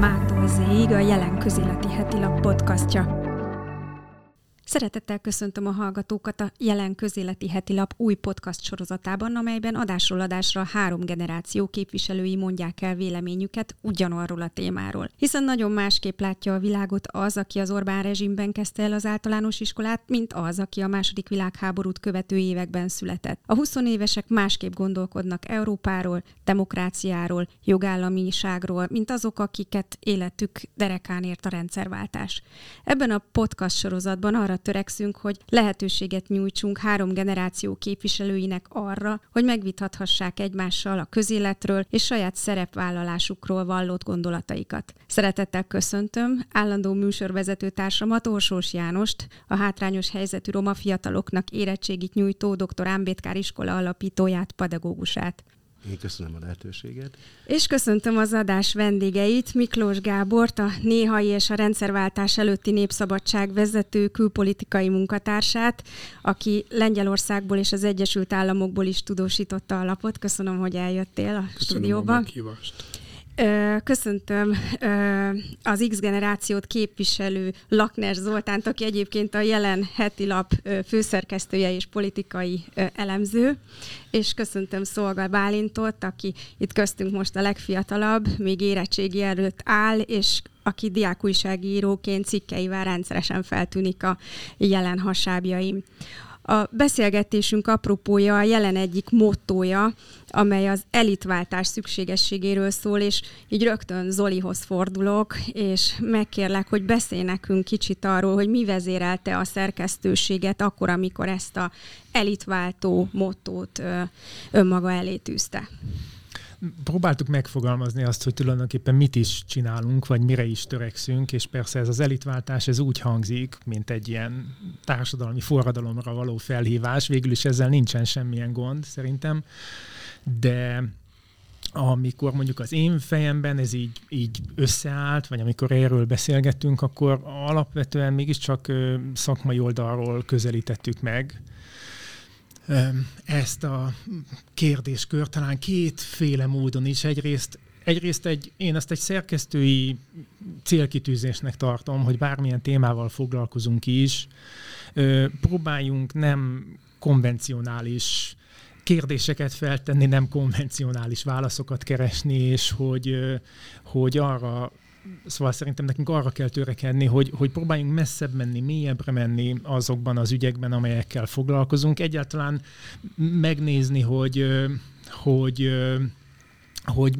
Mától Zéig, a Jelen Közéleti Heti Lap podcastja. Szeretettel köszöntöm a hallgatókat a Jelen Közéleti Heti Lap új podcast sorozatában, amelyben adásról adásra három generáció képviselői mondják el véleményüket ugyanarról a témáról. Hiszen nagyon másképp látja a világot az, aki az Orbán rezsimben kezdte el az általános iskolát, mint az, aki a második világháborút követő években született. A 20 évesek másképp gondolkodnak Európáról, demokráciáról, jogállamiságról, mint azok, akiket életük derekán ért a rendszerváltás. Ebben a podcast sorozatban arra törekszünk, hogy lehetőséget nyújtsunk három generáció képviselőinek arra, hogy megvitathassák egymással a közéletről és saját szerepvállalásukról vallott gondolataikat. Szeretettel köszöntöm állandó műsorvezető társamat Orsós Jánost, a hátrányos helyzetű roma fiataloknak érettségit nyújtó dr. Ámbétkár iskola alapítóját, pedagógusát. Én köszönöm a lehetőséget. És köszöntöm az adás vendégeit, Miklós Gábort, a néhai és a rendszerváltás előtti Népszabadság vezető külpolitikai munkatársát, aki Lengyelországból és az Egyesült Államokból is tudósította a lapot. Köszönöm, hogy eljöttél a köszönöm stúdióba. A meghívást. Köszöntöm az X generációt képviselő Lakner Zoltánt, aki egyébként a jelen heti lap főszerkesztője és politikai elemző, és köszöntöm Szolga Bálintot, aki itt köztünk most a legfiatalabb, még érettségi előtt áll, és aki diákújságíróként cikkeivel rendszeresen feltűnik a jelen hasábjaim. A beszélgetésünk apropója a jelen egyik mottója, amely az elitváltás szükségességéről szól, és így rögtön Zolihoz fordulok, és megkérlek, hogy beszélj nekünk kicsit arról, hogy mi vezérelte a szerkesztőséget akkor, amikor ezt a elitváltó mottót önmaga elé tűzte próbáltuk megfogalmazni azt, hogy tulajdonképpen mit is csinálunk, vagy mire is törekszünk, és persze ez az elitváltás, ez úgy hangzik, mint egy ilyen társadalmi forradalomra való felhívás, végül is ezzel nincsen semmilyen gond szerintem, de amikor mondjuk az én fejemben ez így, így összeállt, vagy amikor erről beszélgettünk, akkor alapvetően mégiscsak szakmai oldalról közelítettük meg, ezt a kérdéskört talán kétféle módon is. Egyrészt, egyrészt egy, én ezt egy szerkesztői célkitűzésnek tartom, hogy bármilyen témával foglalkozunk is, próbáljunk nem konvencionális kérdéseket feltenni, nem konvencionális válaszokat keresni, és hogy, hogy arra Szóval szerintem nekünk arra kell törekedni, hogy, hogy próbáljunk messzebb menni, mélyebbre menni azokban az ügyekben, amelyekkel foglalkozunk. Egyáltalán megnézni, hogy, hogy hogy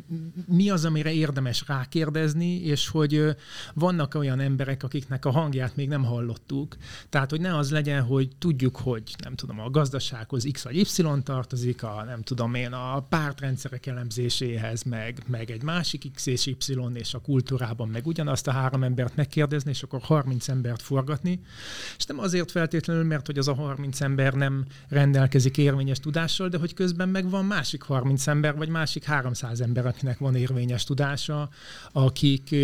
mi az, amire érdemes rákérdezni, és hogy vannak olyan emberek, akiknek a hangját még nem hallottuk. Tehát, hogy ne az legyen, hogy tudjuk, hogy nem tudom, a gazdasághoz X vagy Y tartozik, a nem tudom én, a pártrendszerek elemzéséhez, meg, meg egy másik X és Y, és a kultúrában meg ugyanazt a három embert megkérdezni, és akkor 30 embert forgatni. És nem azért feltétlenül, mert hogy az a 30 ember nem rendelkezik érvényes tudással, de hogy közben meg van másik 30 ember, vagy másik 300 száz ember, akinek van érvényes tudása, akik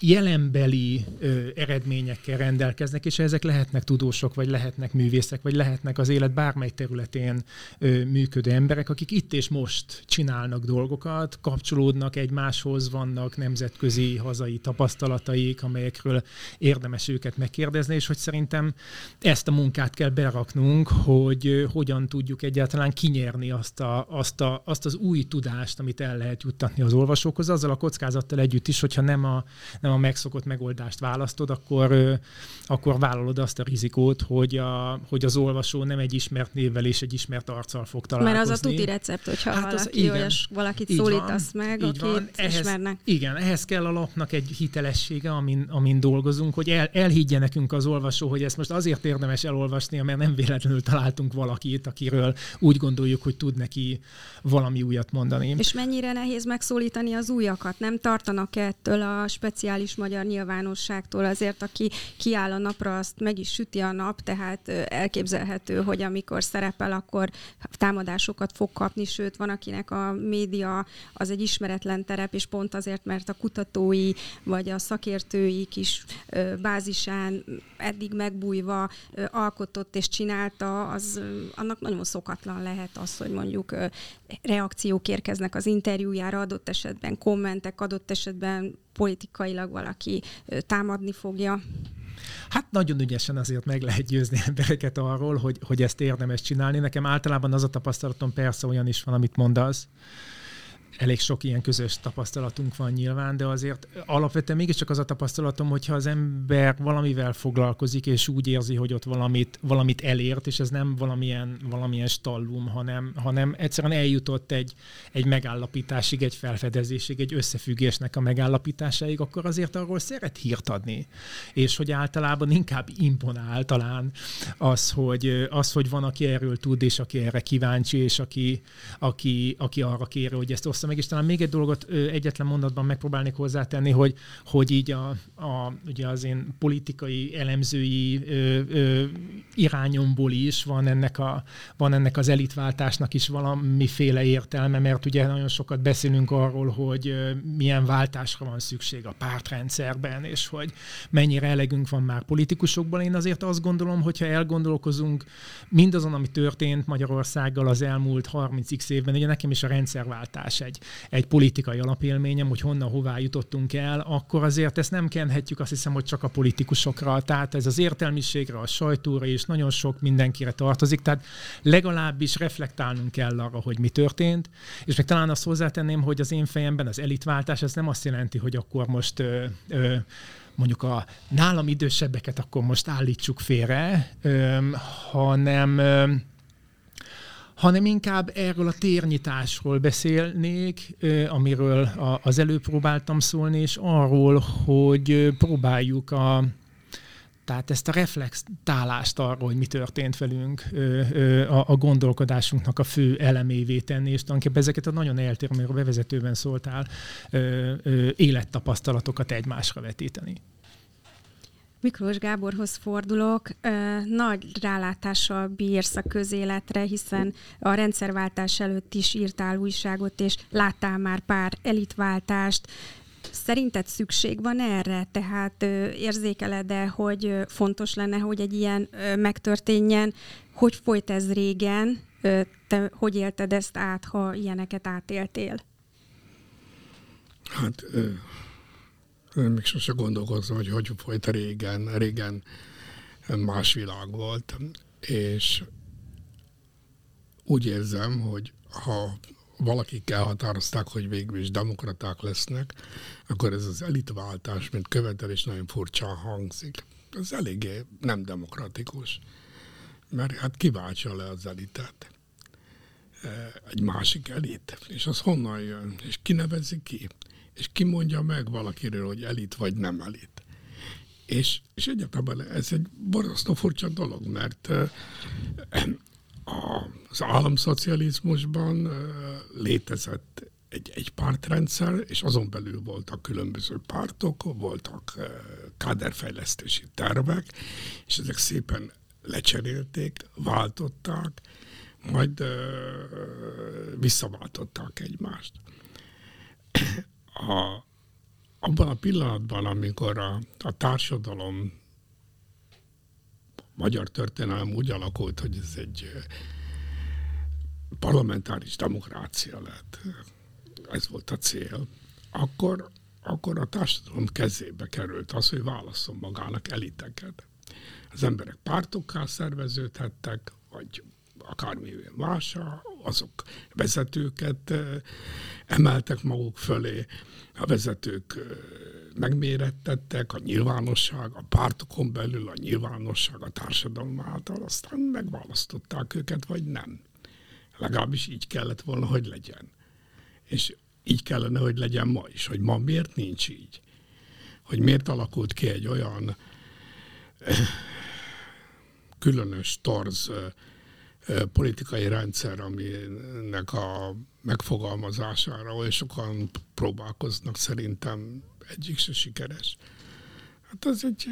jelenbeli ö, eredményekkel rendelkeznek, és ezek lehetnek tudósok, vagy lehetnek művészek, vagy lehetnek az élet bármely területén ö, működő emberek, akik itt és most csinálnak dolgokat, kapcsolódnak egymáshoz, vannak nemzetközi, hazai tapasztalataik, amelyekről érdemes őket megkérdezni, és hogy szerintem ezt a munkát kell beraknunk, hogy ö, hogyan tudjuk egyáltalán kinyerni azt, a, azt, a, azt az új tudást, amit el lehet juttatni az olvasókhoz, azzal a kockázattal együtt is, hogyha nem a nem a megszokott megoldást választod, akkor, akkor vállalod azt a rizikót, hogy, a, hogy az olvasó nem egy ismert névvel és egy ismert arccal fog találkozni. Mert az a tuti recept, hogyha hát valaki az, igen, olyas, valakit így szólítasz van, meg, akit van. Ehhez, ismernek. Igen, ehhez kell a lapnak egy hitelessége, amin, amin dolgozunk, hogy el, elhiggye nekünk az olvasó, hogy ezt most azért érdemes elolvasni, mert nem véletlenül találtunk valakit, akiről úgy gondoljuk, hogy tud neki valami újat mondani. És mennyire nehéz megszólítani az újakat? Nem tartanak ettől a speciális speciális magyar nyilvánosságtól azért, aki kiáll a napra, azt meg is süti a nap, tehát elképzelhető, hogy amikor szerepel, akkor támadásokat fog kapni, sőt, van akinek a média az egy ismeretlen terep, és pont azért, mert a kutatói vagy a szakértői kis bázisán eddig megbújva alkotott és csinálta, az annak nagyon szokatlan lehet az, hogy mondjuk reakciók érkeznek az interjújára, adott esetben kommentek, adott esetben politikailag valaki támadni fogja. Hát nagyon ügyesen azért meg lehet győzni embereket arról, hogy, hogy ezt érdemes csinálni. Nekem általában az a tapasztalatom, persze olyan is van, amit mondasz, elég sok ilyen közös tapasztalatunk van nyilván, de azért alapvetően mégiscsak az a tapasztalatom, hogyha az ember valamivel foglalkozik, és úgy érzi, hogy ott valamit, valamit elért, és ez nem valamilyen, valamilyen stallum, hanem, hanem egyszerűen eljutott egy, egy megállapításig, egy felfedezésig, egy összefüggésnek a megállapításáig, akkor azért arról szeret hírt adni. És hogy általában inkább imponál talán az, hogy, az, hogy van, aki erről tud, és aki erre kíváncsi, és aki, aki, aki arra kér, hogy ezt ossza meg, és talán még egy dolgot egyetlen mondatban megpróbálnék hozzátenni, hogy, hogy így a, a, ugye az én politikai elemzői ö, ö, irányomból is van ennek, a, van ennek az elitváltásnak is valamiféle értelme, mert ugye nagyon sokat beszélünk arról, hogy milyen váltásra van szükség a pártrendszerben, és hogy mennyire elegünk van már politikusokból. Én azért azt gondolom, hogyha elgondolkozunk mindazon, ami történt Magyarországgal az elmúlt 30x évben, ugye nekem is a rendszerváltás egy, egy politikai alapélményem, hogy honnan, hová jutottunk el, akkor azért ezt nem kenhetjük azt hiszem, hogy csak a politikusokra. Tehát ez az értelmiségre, a sajtóra is nagyon sok mindenkire tartozik. Tehát legalábbis reflektálnunk kell arra, hogy mi történt. És még talán azt hozzátenném, hogy az én fejemben az elitváltás, ez nem azt jelenti, hogy akkor most ö, ö, mondjuk a nálam idősebbeket akkor most állítsuk félre, ö, hanem ö, hanem inkább erről a térnyitásról beszélnék, amiről az előbb próbáltam szólni, és arról, hogy próbáljuk a, tehát ezt a reflektálást arról, hogy mi történt velünk, a, gondolkodásunknak a fő elemévé tenni, és tulajdonképpen ezeket a nagyon eltérő, amiről bevezetőben szóltál, élettapasztalatokat egymásra vetíteni. Miklós Gáborhoz fordulok. Nagy rálátással bírsz a közéletre, hiszen a rendszerváltás előtt is írtál újságot, és láttál már pár elitváltást. Szerinted szükség van erre? Tehát érzékeled-e, hogy fontos lenne, hogy egy ilyen megtörténjen? Hogy folyt ez régen? Te hogy élted ezt át, ha ilyeneket átéltél? Hát még sose gondolkoztam, hogy hogy folyt régen. Régen más világ volt, és úgy érzem, hogy ha valakik elhatározták, hogy végül is demokraták lesznek, akkor ez az elitváltás, mint követelés nagyon furcsán hangzik. Ez eléggé nem demokratikus, mert hát kiváltsa le az elitet egy másik elit, és az honnan jön, és kinevezi ki és ki mondja meg valakiről, hogy elit vagy nem elit. És, és egyáltalán ez egy borzasztó furcsa dolog, mert az államszocializmusban létezett egy, egy pártrendszer, és azon belül voltak különböző pártok, voltak káderfejlesztési tervek, és ezek szépen lecserélték, váltották, majd visszaváltották egymást a, abban a pillanatban, amikor a, a társadalom magyar történelem úgy alakult, hogy ez egy parlamentáris demokrácia lett, ez volt a cél, akkor, akkor a társadalom kezébe került az, hogy válasszon magának eliteket. Az emberek pártokká szerveződhettek, vagy akármilyen mása, azok vezetőket emeltek maguk fölé, a vezetők megmérettettek, a nyilvánosság, a pártokon belül a nyilvánosság a társadalom által, aztán megválasztották őket, vagy nem. Legalábbis így kellett volna, hogy legyen. És így kellene, hogy legyen ma is, hogy ma miért nincs így. Hogy miért alakult ki egy olyan különös torz politikai rendszer, aminek a megfogalmazására oly sokan próbálkoznak, szerintem egyik se sikeres. Hát ez egy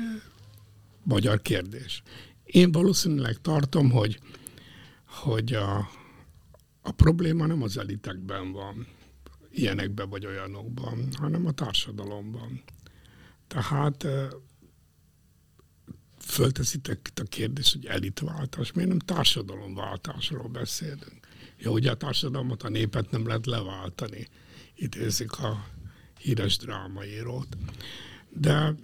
magyar kérdés. Én valószínűleg tartom, hogy, hogy a, a probléma nem az elitekben van, ilyenekben vagy olyanokban, hanem a társadalomban. Tehát fölteszitek a kérdést, hogy elitváltás, miért nem társadalomváltásról beszélünk? Jó, ugye a társadalmat, a népet nem lehet leváltani, idézik a híres drámaírót. De,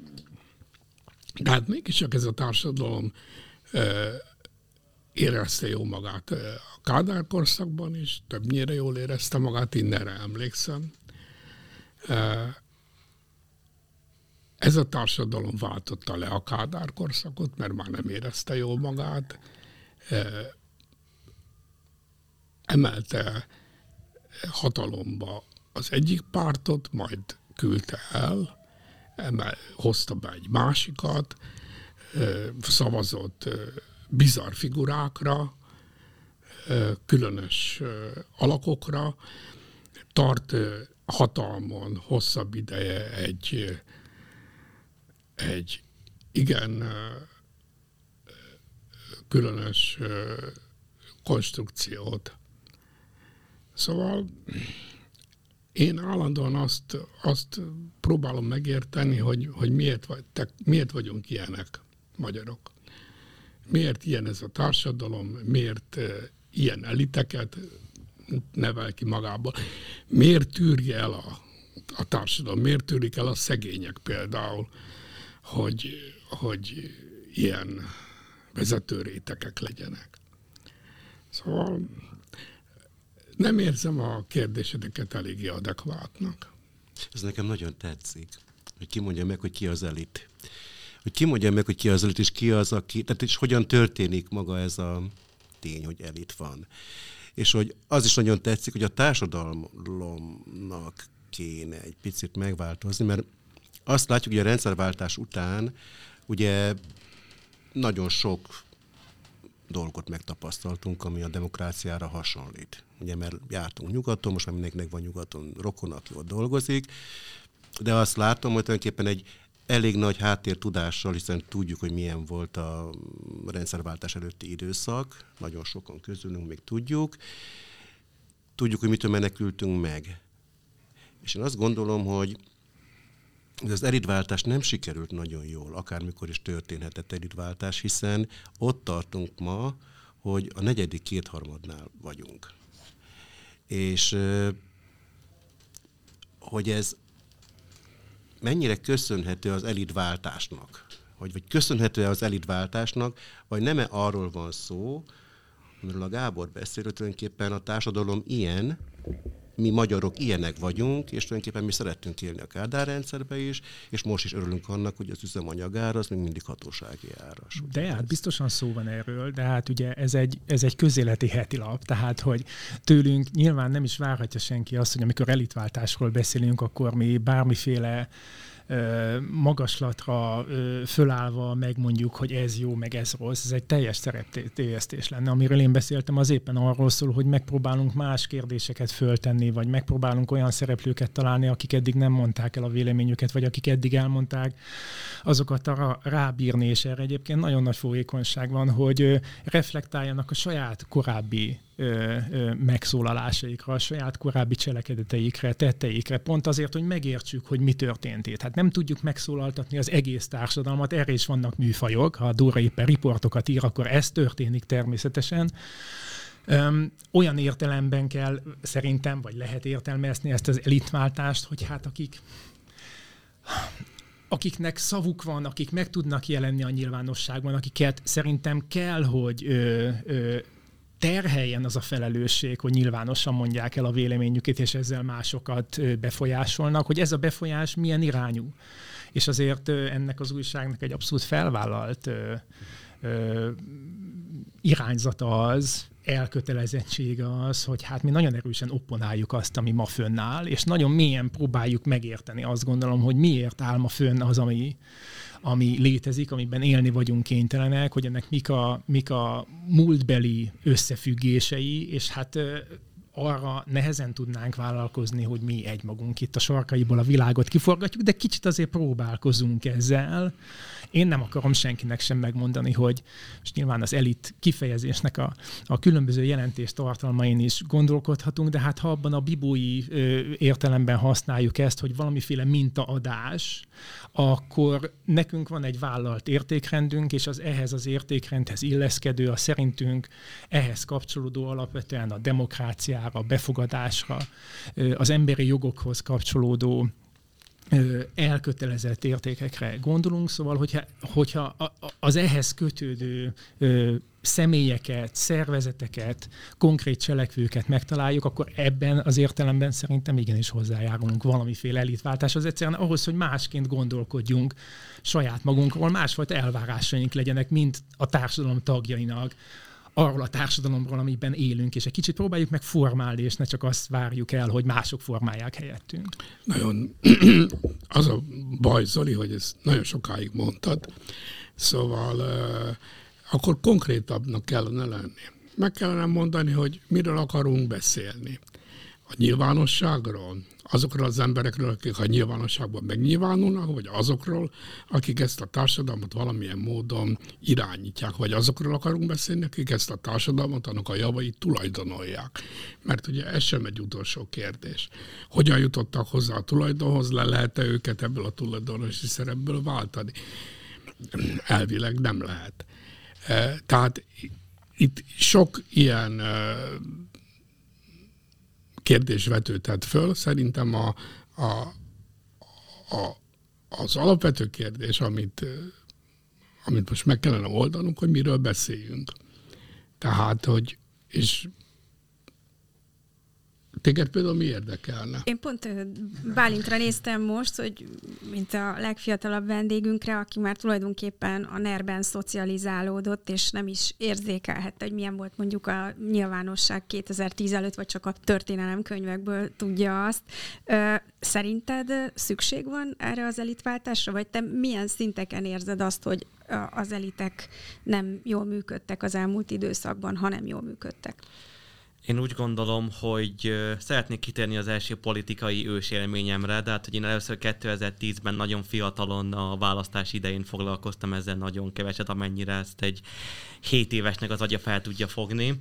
de hát mégiscsak ez a társadalom érezte jó magát a Kádár korszakban is, többnyire jól érezte magát, innenre emlékszem. Ez a társadalom váltotta le a Kádár korszakot, mert már nem érezte jól magát. Emelte hatalomba az egyik pártot, majd küldte el, emel, hozta be egy másikat, szavazott bizarr figurákra, különös alakokra, tart hatalmon hosszabb ideje egy, egy igen különös konstrukciót. Szóval én állandóan azt, azt próbálom megérteni, hogy, hogy miért, vagy, te, miért vagyunk ilyenek, magyarok. Miért ilyen ez a társadalom, miért ilyen eliteket nevel ki magából. Miért tűrje el a, a társadalom, miért tűrik el a szegények például, hogy, hogy ilyen vezetőrétekek legyenek. Szóval nem érzem a kérdésedeket eléggé adekvátnak. Ez nekem nagyon tetszik, hogy ki mondja meg, hogy ki az elit. Hogy ki mondja meg, hogy ki az elit, és ki az, aki, tehát és hogyan történik maga ez a tény, hogy elit van. És hogy az is nagyon tetszik, hogy a társadalomnak kéne egy picit megváltozni, mert azt látjuk, hogy a rendszerváltás után ugye nagyon sok dolgot megtapasztaltunk, ami a demokráciára hasonlít. Ugye, mert jártunk nyugaton, most már mindenkinek van nyugaton rokon, aki ott dolgozik, de azt látom, hogy tulajdonképpen egy elég nagy háttértudással, hiszen tudjuk, hogy milyen volt a rendszerváltás előtti időszak, nagyon sokan közülünk még tudjuk, tudjuk, hogy mitől menekültünk meg. És én azt gondolom, hogy az elitváltás nem sikerült nagyon jól, akármikor is történhetett elitváltás, hiszen ott tartunk ma, hogy a negyedik kétharmadnál vagyunk. És hogy ez mennyire köszönhető az elitváltásnak, vagy, vagy köszönhető az elitváltásnak, vagy nem-e arról van szó, amiről a Gábor beszél, hogy tulajdonképpen a társadalom ilyen, mi magyarok ilyenek vagyunk, és tulajdonképpen mi szerettünk élni a Kádár rendszerbe is, és most is örülünk annak, hogy az üzemanyagára az még mindig hatósági áras. De hát biztosan szó van erről, de hát ugye ez egy, ez egy közéleti heti lap, tehát hogy tőlünk nyilván nem is várhatja senki azt, hogy amikor elitváltásról beszélünk, akkor mi bármiféle magaslatra fölállva megmondjuk, hogy ez jó, meg ez rossz, ez egy teljes szereptévesztés lenne. Amiről én beszéltem, az éppen arról szól, hogy megpróbálunk más kérdéseket föltenni, vagy megpróbálunk olyan szereplőket találni, akik eddig nem mondták el a véleményüket, vagy akik eddig elmondták, azokat arra rábírni, és erre egyébként nagyon nagy folyékonyság van, hogy reflektáljanak a saját korábbi ö, ö, megszólalásaikra, a saját korábbi cselekedeteikre, tetteikre, pont azért, hogy megértsük, hogy mi történt itt. Hát nem tudjuk megszólaltatni az egész társadalmat, erre is vannak műfajok, ha a Dóra éppen riportokat ír, akkor ez történik természetesen. Öm, olyan értelemben kell szerintem, vagy lehet értelmezni ezt az elitváltást, hogy hát akik akiknek szavuk van, akik meg tudnak jelenni a nyilvánosságban, akiket szerintem kell, hogy ö, ö, terheljen az a felelősség, hogy nyilvánosan mondják el a véleményüket, és ezzel másokat befolyásolnak, hogy ez a befolyás milyen irányú. És azért ennek az újságnak egy abszolút felvállalt ö, ö, irányzata az, elkötelezettsége az, hogy hát mi nagyon erősen opponáljuk azt, ami ma fönnáll, és nagyon mélyen próbáljuk megérteni azt gondolom, hogy miért áll ma fönn az, ami, ami létezik, amiben élni vagyunk kénytelenek, hogy ennek mik a, mik a múltbeli összefüggései, és hát arra nehezen tudnánk vállalkozni, hogy mi egymagunk itt a sarkaiból a világot kiforgatjuk, de kicsit azért próbálkozunk ezzel. Én nem akarom senkinek sem megmondani, hogy és nyilván az elit kifejezésnek a, a különböző jelentés tartalmain is gondolkodhatunk, de hát ha abban a bibói ö, értelemben használjuk ezt, hogy valamiféle mintaadás, akkor nekünk van egy vállalt értékrendünk, és az ehhez az értékrendhez illeszkedő, a szerintünk ehhez kapcsolódó alapvetően a demokráciára, a befogadásra, az emberi jogokhoz kapcsolódó elkötelezett értékekre gondolunk, szóval hogyha, hogyha az ehhez kötődő személyeket, szervezeteket, konkrét cselekvőket megtaláljuk, akkor ebben az értelemben szerintem igenis hozzájárulunk valamiféle elitváltáshoz. Egyszerűen ahhoz, hogy másként gondolkodjunk saját magunkról, másfajta elvárásaink legyenek, mint a társadalom tagjainak, arról a társadalomról, amiben élünk, és egy kicsit próbáljuk meg formálni, és ne csak azt várjuk el, hogy mások formálják helyettünk. Nagyon az a baj, Zoli, hogy ezt nagyon sokáig mondtad, szóval akkor konkrétabbnak kellene lenni. Meg kellene mondani, hogy miről akarunk beszélni. A nyilvánosságról, azokról az emberekről, akik a nyilvánosságban megnyilvánulnak, vagy azokról, akik ezt a társadalmat valamilyen módon irányítják, vagy azokról akarunk beszélni, akik ezt a társadalmat, annak a javait tulajdonolják. Mert ugye ez sem egy utolsó kérdés. Hogyan jutottak hozzá a tulajdonhoz, le lehet-e őket ebből a tulajdonosi szerepből váltani? Elvileg nem lehet. E, tehát itt sok ilyen e, kérdés vetődhet föl. Szerintem a, a, a, az alapvető kérdés, amit, amit most meg kellene oldanunk, hogy miről beszéljünk. Tehát, hogy, és Téged például mi érdekelne? Én pont Bálintra néztem most, hogy mint a legfiatalabb vendégünkre, aki már tulajdonképpen a nerben szocializálódott, és nem is érzékelhette, hogy milyen volt mondjuk a nyilvánosság 2010 előtt, vagy csak a történelemkönyvekből tudja azt. Szerinted szükség van erre az elitváltásra, vagy te milyen szinteken érzed azt, hogy az elitek nem jól működtek az elmúlt időszakban, ha nem jól működtek? Én úgy gondolom, hogy szeretnék kitérni az első politikai ősélményemre, de hát, hogy én először 2010-ben nagyon fiatalon a választás idején foglalkoztam ezzel nagyon keveset, amennyire ezt egy 7 évesnek az agya fel tudja fogni.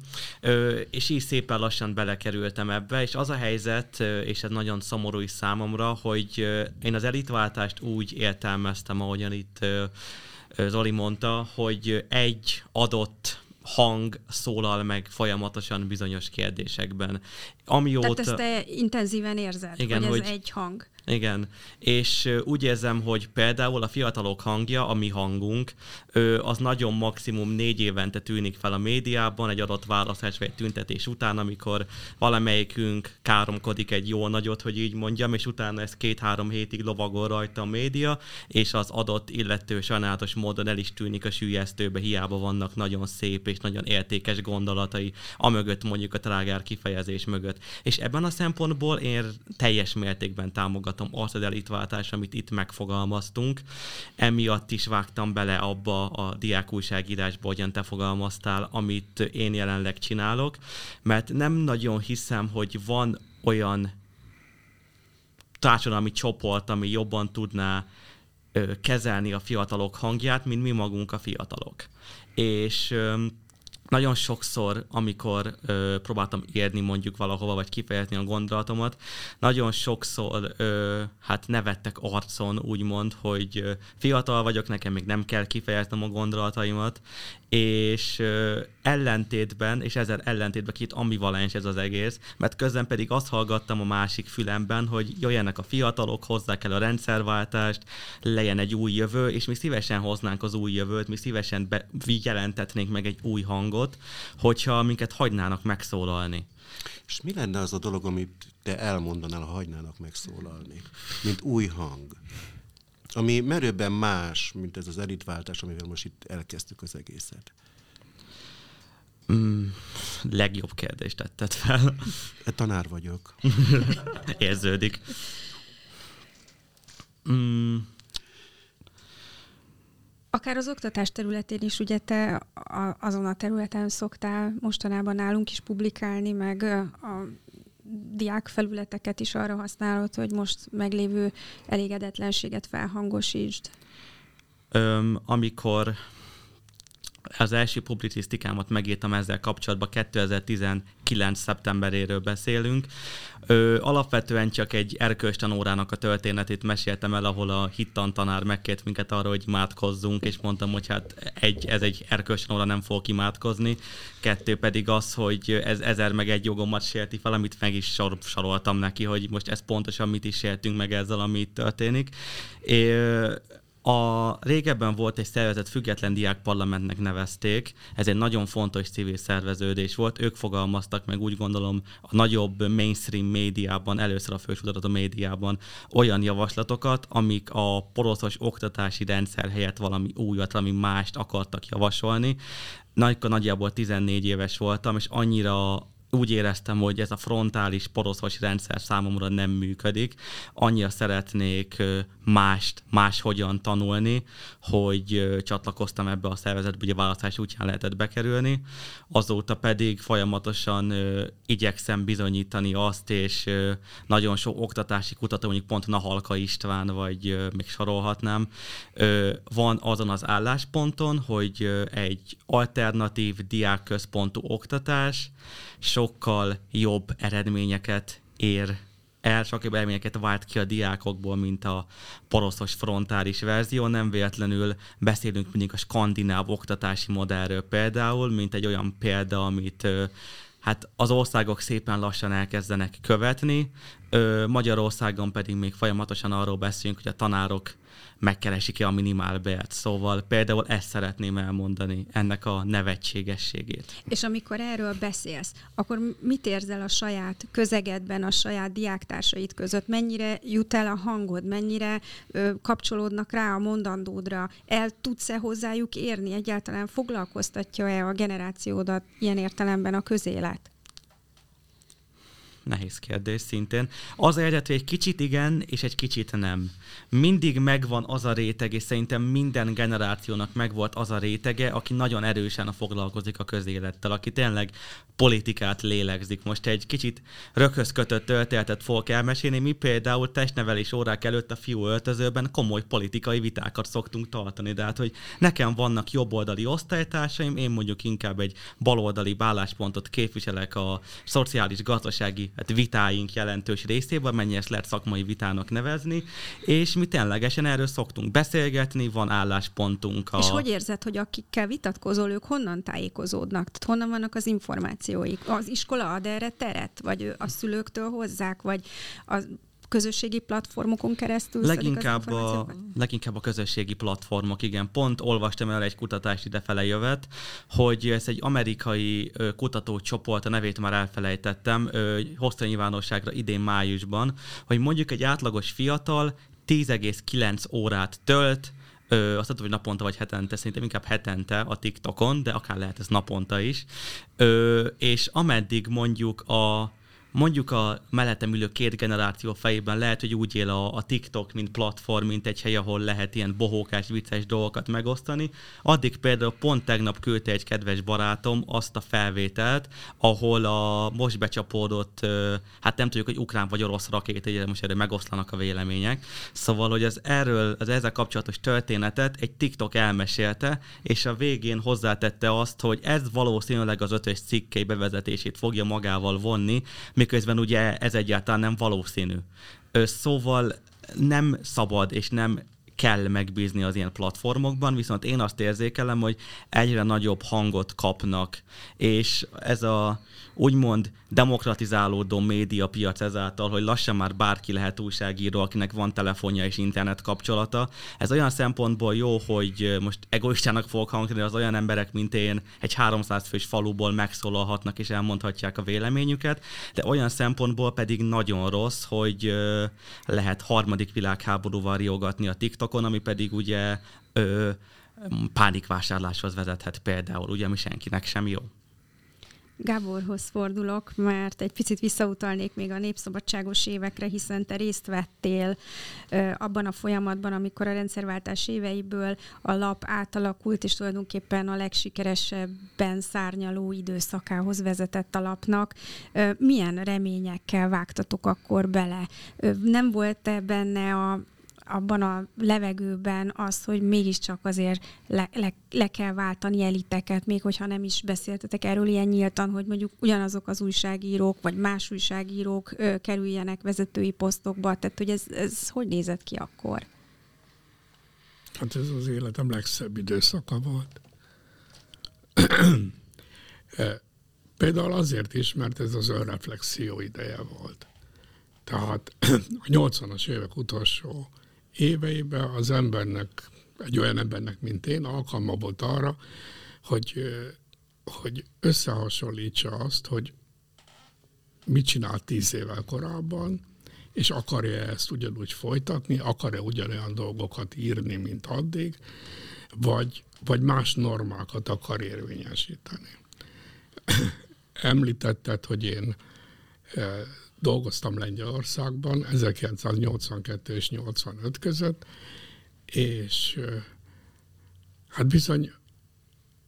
És így szépen lassan belekerültem ebbe, és az a helyzet, és ez nagyon szomorú is számomra, hogy én az elitváltást úgy értelmeztem, ahogyan itt Zoli mondta, hogy egy adott hang szólal meg folyamatosan bizonyos kérdésekben. Amióta... Tehát ezt te intenzíven érzed, igen, hogy ez hogy, egy hang. Igen, és úgy érzem, hogy például a fiatalok hangja, a mi hangunk, az nagyon maximum négy évente tűnik fel a médiában, egy adott választás vagy egy tüntetés után, amikor valamelyikünk káromkodik egy jó nagyot, hogy így mondjam, és utána ez két-három hétig lovagol rajta a média, és az adott illető sajnálatos módon el is tűnik a sülyeztőbe, hiába vannak nagyon szép és nagyon értékes gondolatai, amögött mondjuk a trágár kifejezés mögött. És ebben a szempontból én teljes mértékben támogatom támogatom azt az elitváltást, amit itt megfogalmaztunk. Emiatt is vágtam bele abba a diák újságírásba, hogyan te fogalmaztál, amit én jelenleg csinálok, mert nem nagyon hiszem, hogy van olyan társadalmi csoport, ami jobban tudná kezelni a fiatalok hangját, mint mi magunk a fiatalok. És nagyon sokszor, amikor ö, próbáltam érni mondjuk valahova, vagy kifejezni a gondolatomat, nagyon sokszor ö, hát nevettek arcon, úgymond, hogy ö, fiatal vagyok, nekem még nem kell kifejeznem a gondolataimat, és ellentétben, és ezzel ellentétben két ambivalens ez az egész, mert közben pedig azt hallgattam a másik fülemben, hogy jöjjenek a fiatalok, hozzák el a rendszerváltást, legyen egy új jövő, és mi szívesen hoznánk az új jövőt, mi szívesen be, jelentetnénk meg egy új hangot, hogyha minket hagynának megszólalni. És mi lenne az a dolog, amit te elmondanál, ha hagynának megszólalni? Mint új hang ami merőben más, mint ez az elitváltás, amivel most itt elkezdtük az egészet? Mm, legjobb kérdést tetted fel. E, tanár vagyok. Érződik. Mm. Akár az oktatás területén is, ugye te azon a területen szoktál mostanában nálunk is publikálni, meg a diákfelületeket is arra használod, hogy most meglévő elégedetlenséget felhangosítsd? Öm, amikor az első publicisztikámat megírtam ezzel kapcsolatban, 2019. szeptemberéről beszélünk. Ö, alapvetően csak egy erkölcstanórának a történetét meséltem el, ahol a hittan tanár megkért minket arra, hogy imádkozzunk, és mondtam, hogy hát egy, ez egy erkölcstanóra, nem fog imádkozni. Kettő pedig az, hogy ez ezer meg egy jogomat sérti fel, amit meg is sor, soroltam neki, hogy most ez pontosan mit is sértünk meg ezzel, ami itt történik. É, a régebben volt egy szervezet, független diák parlamentnek nevezték, ez egy nagyon fontos civil szerveződés volt, ők fogalmaztak meg úgy gondolom a nagyobb mainstream médiában, először a fősorodat a médiában olyan javaslatokat, amik a poroszos oktatási rendszer helyett valami újat, valami mást akartak javasolni. Nagyka nagyjából 14 éves voltam, és annyira úgy éreztem, hogy ez a frontális poroszos rendszer számomra nem működik. Annyira szeretnék mást, máshogyan tanulni, hogy csatlakoztam ebbe a szervezetbe, hogy a választás útján lehetett bekerülni. Azóta pedig folyamatosan igyekszem bizonyítani azt, és nagyon sok oktatási kutató, mondjuk pont Nahalka István, vagy még sorolhatnám, van azon az állásponton, hogy egy alternatív diákközpontú oktatás sokkal jobb eredményeket ér el, sokkal jobb eredményeket vált ki a diákokból, mint a poroszos frontális verzió. Nem véletlenül beszélünk mindig a skandináv oktatási modellről például, mint egy olyan példa, amit hát az országok szépen lassan elkezdenek követni. Magyarországon pedig még folyamatosan arról beszélünk, hogy a tanárok megkeresik-e a minimálbért. Szóval például ezt szeretném elmondani, ennek a nevetségességét. És amikor erről beszélsz, akkor mit érzel a saját közegedben, a saját diáktársaid között? Mennyire jut el a hangod? Mennyire ö, kapcsolódnak rá a mondandódra? El tudsz-e hozzájuk érni? Egyáltalán foglalkoztatja-e a generációdat ilyen értelemben a közélet? Nehéz kérdés szintén. Az eredető egy kicsit igen, és egy kicsit nem. Mindig megvan az a réteg, és szerintem minden generációnak megvolt az a rétege, aki nagyon erősen foglalkozik a közélettel, aki tényleg politikát lélegzik. Most egy kicsit rökhöz kötött történetet fogok elmesélni. Mi például testnevelés órák előtt a fiú öltözőben komoly politikai vitákat szoktunk tartani. De hát, hogy nekem vannak jobboldali osztálytársaim, én mondjuk inkább egy baloldali álláspontot képviselek a szociális gazdasági hát vitáink jelentős részében, mennyi ezt lehet szakmai vitának nevezni, és mi ténylegesen erről szoktunk beszélgetni, van álláspontunk. A... És hogy érzed, hogy akikkel vitatkozol, ők honnan tájékozódnak? Tehát honnan vannak az információik? Az iskola ad erre teret? Vagy a szülőktől hozzák? Vagy az közösségi platformokon keresztül leginkább a, leginkább a közösségi platformok, igen. Pont olvastam el egy kutatást idefele jövet, hogy ez egy amerikai kutatócsoport, a nevét már elfelejtettem, hozta nyilvánosságra idén májusban, hogy mondjuk egy átlagos fiatal 10,9 órát tölt, Ö, azt tudom, hogy naponta vagy hetente, szerintem inkább hetente a TikTokon, de akár lehet ez naponta is. Ö, és ameddig mondjuk a mondjuk a mellettem ülő két generáció fejében lehet, hogy úgy él a, a TikTok, mint platform, mint egy hely, ahol lehet ilyen bohókás, vicces dolgokat megosztani. Addig például pont tegnap küldte egy kedves barátom azt a felvételt, ahol a most becsapódott, hát nem tudjuk, hogy ukrán vagy orosz rakét, ugye most erről megoszlanak a vélemények. Szóval, hogy az erről, az ezzel kapcsolatos történetet egy TikTok elmesélte, és a végén hozzátette azt, hogy ez valószínűleg az ötös cikkei bevezetését fogja magával vonni, miközben ugye ez egyáltalán nem valószínű. Szóval nem szabad és nem kell megbízni az ilyen platformokban, viszont én azt érzékelem, hogy egyre nagyobb hangot kapnak, és ez a úgymond demokratizálódó médiapiac ezáltal, hogy lassan már bárki lehet újságíró, akinek van telefonja és internet kapcsolata. Ez olyan szempontból jó, hogy most egoistának fogok hangzni, az olyan emberek, mint én, egy 300 fős faluból megszólalhatnak és elmondhatják a véleményüket, de olyan szempontból pedig nagyon rossz, hogy lehet harmadik világháborúval riogatni a TikTokon, ami pedig ugye pánikvásárláshoz vezethet például, ugye, ami senkinek sem jó. Gáborhoz fordulok, mert egy picit visszautalnék még a népszabadságos évekre, hiszen te részt vettél abban a folyamatban, amikor a rendszerváltás éveiből a lap átalakult, és tulajdonképpen a legsikeresebben szárnyaló időszakához vezetett a lapnak. Milyen reményekkel vágtatok akkor bele? Nem volt-e benne a abban a levegőben az, hogy mégiscsak azért le, le, le kell váltani eliteket, még hogyha nem is beszéltetek erről ilyen nyíltan, hogy mondjuk ugyanazok az újságírók, vagy más újságírók ö, kerüljenek vezetői posztokba, tehát hogy ez, ez hogy nézett ki akkor? Hát ez az életem legszebb időszaka volt. Például azért is, mert ez az önreflexió ideje volt. Tehát a 80-as évek utolsó éveiben az embernek, egy olyan embernek, mint én, alkalma volt arra, hogy, hogy összehasonlítsa azt, hogy mit csinált tíz évvel korábban, és akarja ezt ugyanúgy folytatni, akarja ugyanolyan dolgokat írni, mint addig, vagy, vagy más normákat akar érvényesíteni. Említetted, hogy én dolgoztam Lengyelországban 1982 és 85 között, és hát bizony,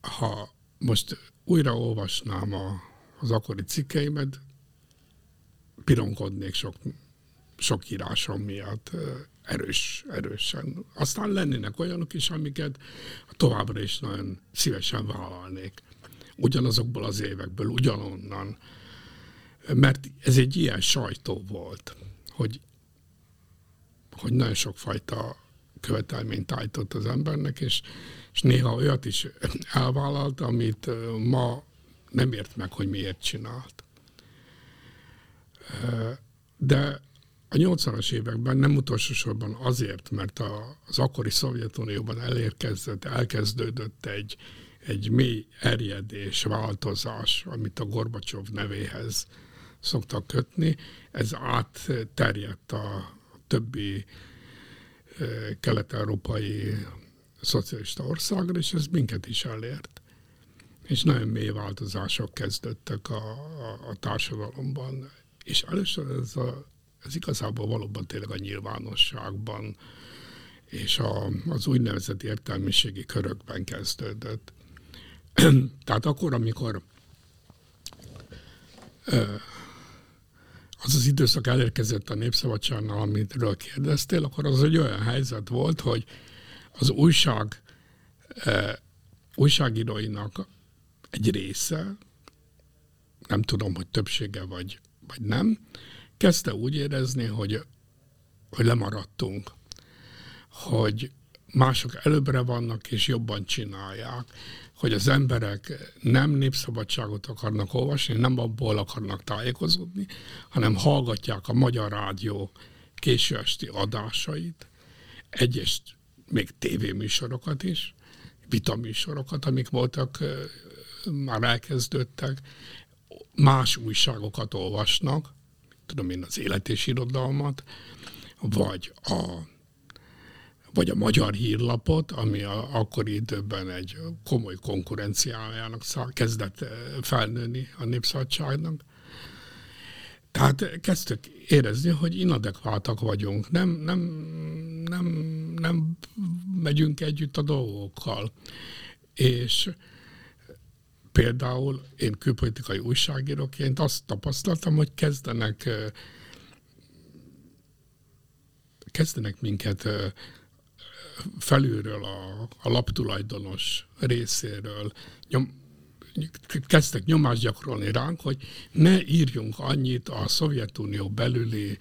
ha most újra olvasnám a, az akkori cikkeimet, pironkodnék sok, sok írásom miatt erős, erősen. Aztán lennének olyanok is, amiket továbbra is nagyon szívesen vállalnék. Ugyanazokból az évekből, ugyanonnan mert ez egy ilyen sajtó volt, hogy, hogy nagyon sokfajta követelményt állított az embernek, és, és néha olyat is elvállalt, amit ma nem ért meg, hogy miért csinált. De a 80-as években nem utolsó sorban azért, mert az akkori Szovjetunióban elérkezett, elkezdődött egy, egy mély erjedés, változás, amit a Gorbacsov nevéhez szoktak kötni, ez átterjedt a többi kelet-európai szocialista országra, és ez minket is elért. És nagyon mély változások kezdődtek a, a, a társadalomban. És először ez, a, ez igazából valóban tényleg a nyilvánosságban és a, az úgynevezett értelmiségi körökben kezdődött. Tehát akkor, amikor az az időszak elérkezett a Népszabadságnál, amitről kérdeztél, akkor az egy olyan helyzet volt, hogy az újság e, újságíróinak egy része, nem tudom, hogy többsége vagy, vagy nem, kezdte úgy érezni, hogy, hogy lemaradtunk, hogy mások előbbre vannak és jobban csinálják, hogy az emberek nem népszabadságot akarnak olvasni, nem abból akarnak tájékozódni, hanem hallgatják a Magyar Rádió késő esti adásait, egyes még tévéműsorokat is, vitaműsorokat, amik voltak, már elkezdődtek, más újságokat olvasnak, tudom én az élet és irodalmat, vagy a vagy a Magyar Hírlapot, ami a, akkori időben egy komoly konkurenciájának kezdett eh, felnőni a népszabadságnak. Tehát kezdtük érezni, hogy inadekváltak vagyunk, nem, nem, nem, nem megyünk együtt a dolgokkal. És például én külpolitikai újságíróként azt tapasztaltam, hogy kezdenek eh, kezdenek minket eh, felülről a, a laptulajdonos részéről nyom, kezdtek nyomást gyakorolni ránk, hogy ne írjunk annyit a Szovjetunió belüli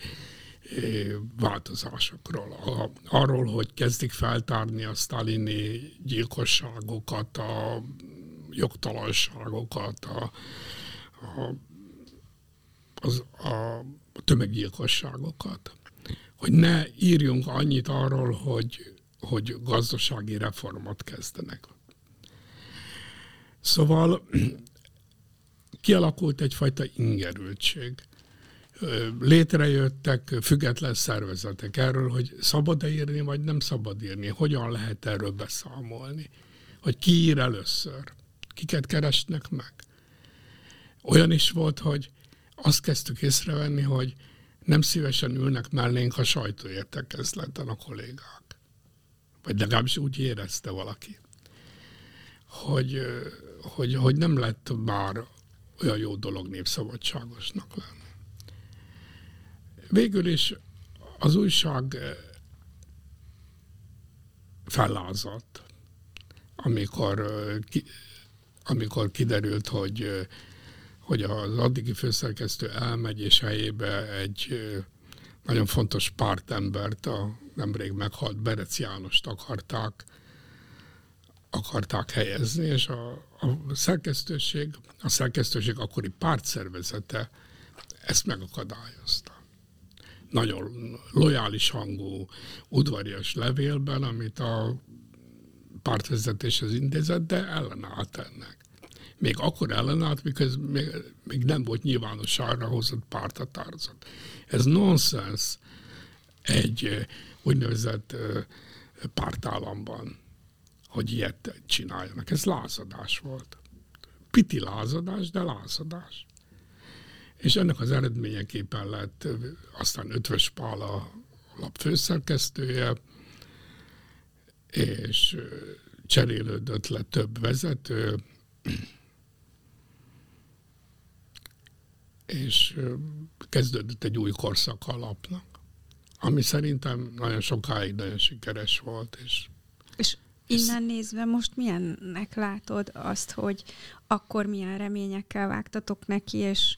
eh, változásokról, a, arról, hogy kezdik feltárni a sztálini gyilkosságokat, a jogtalanságokat, a, a, az, a tömeggyilkosságokat. Hogy ne írjunk annyit arról, hogy hogy gazdasági reformot kezdenek. Szóval kialakult egyfajta ingerültség. Létrejöttek független szervezetek erről, hogy szabad-e írni, vagy nem szabad írni, hogyan lehet erről beszámolni, hogy ki ír először, kiket keresnek meg. Olyan is volt, hogy azt kezdtük észrevenni, hogy nem szívesen ülnek mellénk a sajtóértekezleten a kollégák. Vagy legalábbis úgy érezte valaki, hogy, hogy, hogy nem lett már olyan jó dolog népszabadságosnak lenni. Végül is az újság fellázadt, amikor, amikor kiderült, hogy hogy az addigi főszerkesztő elmegy, és helyébe egy nagyon fontos pártembert, a nemrég meghalt Berec Jánost akarták, akarták helyezni, és a, a szerkesztőség, a szerkesztőség akkori pártszervezete ezt megakadályozta. Nagyon lojális hangú, udvarias levélben, amit a pártvezetéshez intézett, de ellenállt ennek még akkor ellenállt, mikor még, még nem volt nyilvánosságra hozott pártatározat. Ez nonsens egy úgynevezett pártállamban, hogy ilyet csináljanak. Ez lázadás volt. Piti lázadás, de lázadás. És ennek az eredményeképpen lett aztán Ötvös Pál a lap főszerkesztője, és cserélődött le több vezető, és kezdődött egy új korszak alapnak, ami szerintem nagyon sokáig nagyon sikeres volt. És, és innen nézve most milyennek látod azt, hogy akkor milyen reményekkel vágtatok neki, és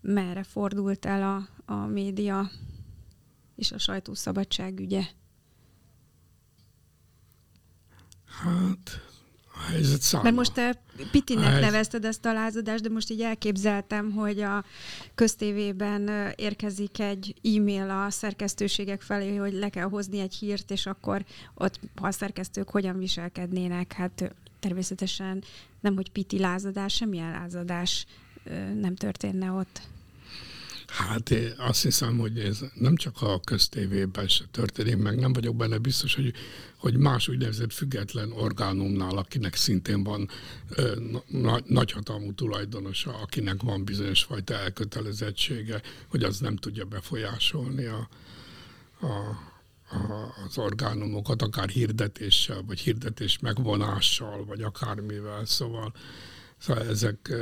merre fordult el a, a média és a sajtószabadság ügye? Hát helyzet száma. Mert most te Pitinek helyzet... nevezted ezt a lázadást, de most így elképzeltem, hogy a köztévében érkezik egy e-mail a szerkesztőségek felé, hogy le kell hozni egy hírt, és akkor ott a szerkesztők hogyan viselkednének. Hát természetesen nem, hogy Piti lázadás, semmilyen lázadás nem történne ott. Hát én azt hiszem, hogy ez nem csak a köztévében se történik meg, nem vagyok benne biztos, hogy, hogy más úgynevezett független orgánumnál, akinek szintén van ö, na, nagyhatalmú tulajdonosa, akinek van bizonyos fajta elkötelezettsége, hogy az nem tudja befolyásolni a, a, az orgánumokat, akár hirdetéssel, vagy hirdetés megvonással, vagy akármivel. Szóval, szóval ezek...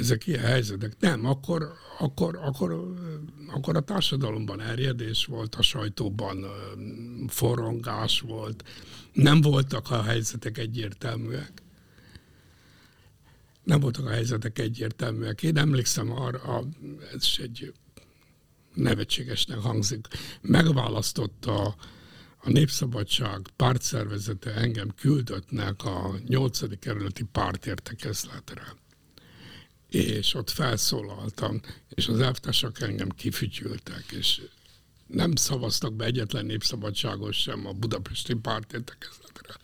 Ezek ilyen helyzetek. Nem, akkor, akkor, akkor, akkor a társadalomban erjedés volt, a sajtóban forrongás volt, nem voltak a helyzetek egyértelműek. Nem voltak a helyzetek egyértelműek. Én emlékszem arra, ez is egy nevetségesnek hangzik, megválasztotta a Népszabadság pártszervezete engem küldöttnek a 8. kerületi pártértekezletre és ott felszólaltam, és az elvtársak engem kifütyültek, és nem szavaztak be egyetlen népszabadságos sem a budapesti pártértekezletre,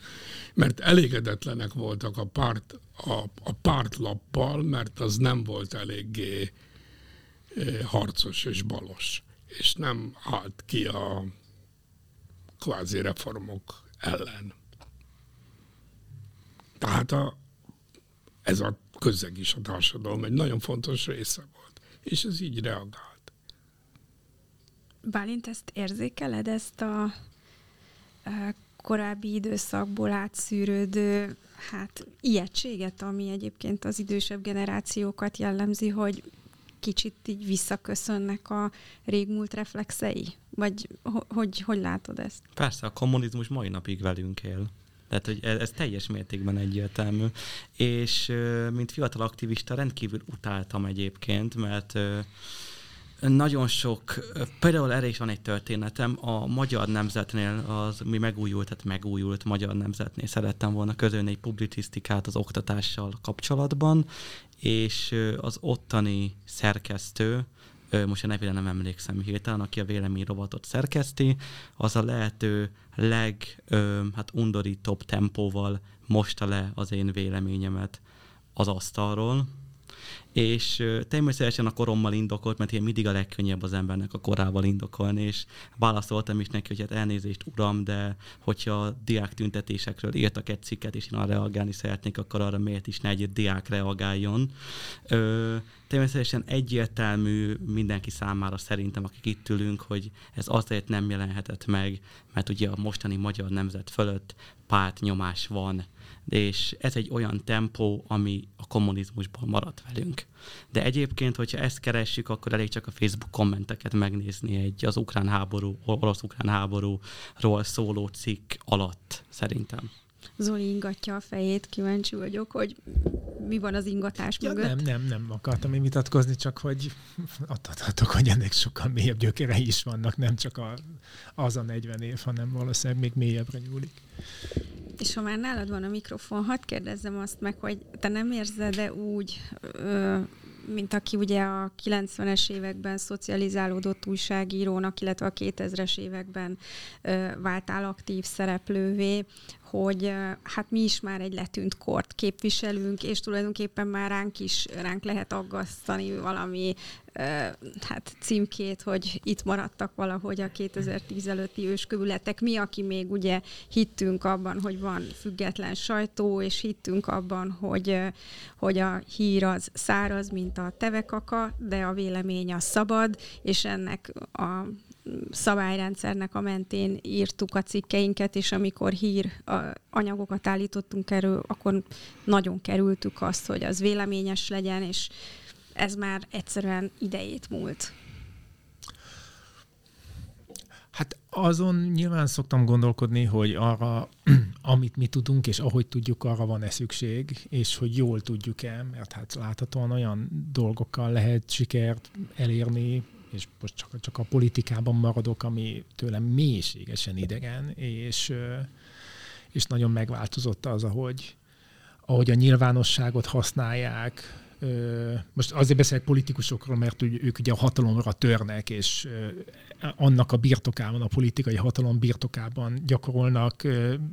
mert elégedetlenek voltak a, párt, a, a pártlappal, mert az nem volt eléggé eh, harcos és balos, és nem állt ki a kvázi reformok ellen. Tehát a, ez a közeg is a társadalom egy nagyon fontos része volt. És ez így reagált. Bálint, ezt érzékeled, ezt a, korábbi időszakból átszűrődő hát ijegységet, ami egyébként az idősebb generációkat jellemzi, hogy kicsit így visszaköszönnek a régmúlt reflexei? Vagy hogy, hogy látod ezt? Persze, a kommunizmus mai napig velünk él. Tehát, hogy ez, ez teljes mértékben egyértelmű. És mint fiatal aktivista rendkívül utáltam egyébként, mert nagyon sok, például erre is van egy történetem, a Magyar Nemzetnél, az mi megújult, tehát megújult Magyar Nemzetnél szerettem volna közölni egy publicisztikát az oktatással kapcsolatban, és az ottani szerkesztő, most a nevére nem emlékszem hirtelen, aki a véleményrovatot szerkeszti, az a lehető leg hát undorítóbb tempóval mosta le az én véleményemet az asztalról, és természetesen a korommal indokolt, mert ilyen mindig a legkönnyebb az embernek a korával indokolni, és válaszoltam is neki, hogy hát elnézést, uram, de hogyha diák tüntetésekről írtak egy cikket, és én arra reagálni szeretnék, akkor arra miért is ne egy diák reagáljon. Ö, természetesen egyértelmű mindenki számára szerintem, akik itt ülünk, hogy ez azért nem jelenhetett meg, mert ugye a mostani magyar nemzet fölött pártnyomás van, és ez egy olyan tempó, ami a kommunizmusból maradt velünk. De egyébként, hogyha ezt keressük, akkor elég csak a Facebook kommenteket megnézni egy az ukrán háború, orosz-ukrán háborúról szóló cikk alatt, szerintem. Zoli ingatja a fejét, kíváncsi vagyok, hogy mi van az ingatás ja, mögött. Nem, nem, nem akartam én vitatkozni, csak hogy adhatok, hogy ennek sokkal mélyebb gyökerei is vannak, nem csak a, az a 40 év, hanem valószínűleg még mélyebbre nyúlik. És ha már nálad van a mikrofon, hadd kérdezzem azt meg, hogy te nem érzed-e úgy, mint aki ugye a 90-es években szocializálódott újságírónak, illetve a 2000-es években váltál aktív szereplővé, hogy hát mi is már egy letűnt kort képviselünk, és tulajdonképpen már ránk is ránk lehet aggasztani valami hát címkét, hogy itt maradtak valahogy a 2010 előtti őskövületek. Mi, aki még ugye hittünk abban, hogy van független sajtó, és hittünk abban, hogy, hogy a hír az száraz, mint a tevekaka, de a vélemény az szabad, és ennek a szabályrendszernek a mentén írtuk a cikkeinket, és amikor hír anyagokat állítottunk erről, akkor nagyon kerültük azt, hogy az véleményes legyen, és ez már egyszerűen idejét múlt. Hát azon nyilván szoktam gondolkodni, hogy arra, amit mi tudunk, és ahogy tudjuk, arra van-e szükség, és hogy jól tudjuk-e, mert hát láthatóan olyan dolgokkal lehet sikert elérni, és most csak, csak a politikában maradok, ami tőlem mélységesen idegen, és, és nagyon megváltozott az, ahogy, ahogy a nyilvánosságot használják, most azért beszélek politikusokról, mert ők ugye a hatalomra törnek, és annak a birtokában, a politikai hatalom birtokában gyakorolnak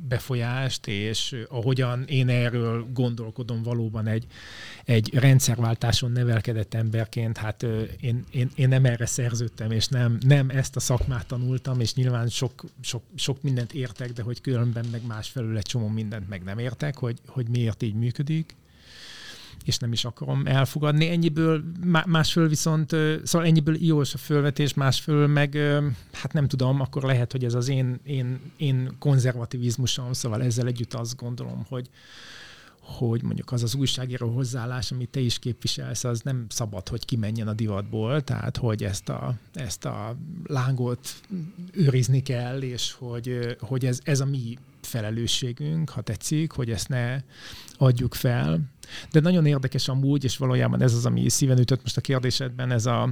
befolyást, és ahogyan én erről gondolkodom valóban egy, egy rendszerváltáson nevelkedett emberként, hát én, én, én nem erre szerződtem, és nem, nem ezt a szakmát tanultam, és nyilván sok, sok, sok mindent értek, de hogy különben meg másfelül egy csomó mindent meg nem értek, hogy, hogy miért így működik és nem is akarom elfogadni. Ennyiből, másföl viszont, szóval ennyiből iós a fölvetés, másföl meg, hát nem tudom, akkor lehet, hogy ez az én, én, én konzervativizmusom, szóval ezzel együtt azt gondolom, hogy, hogy mondjuk az az újságíró hozzáállás, amit te is képviselsz, az nem szabad, hogy kimenjen a divatból, tehát hogy ezt a, ezt a lángot őrizni kell, és hogy, hogy ez, ez a mi felelősségünk, ha tetszik, hogy ezt ne adjuk fel. De nagyon érdekes amúgy, és valójában ez az, ami szíven ütött most a kérdésedben, ez a,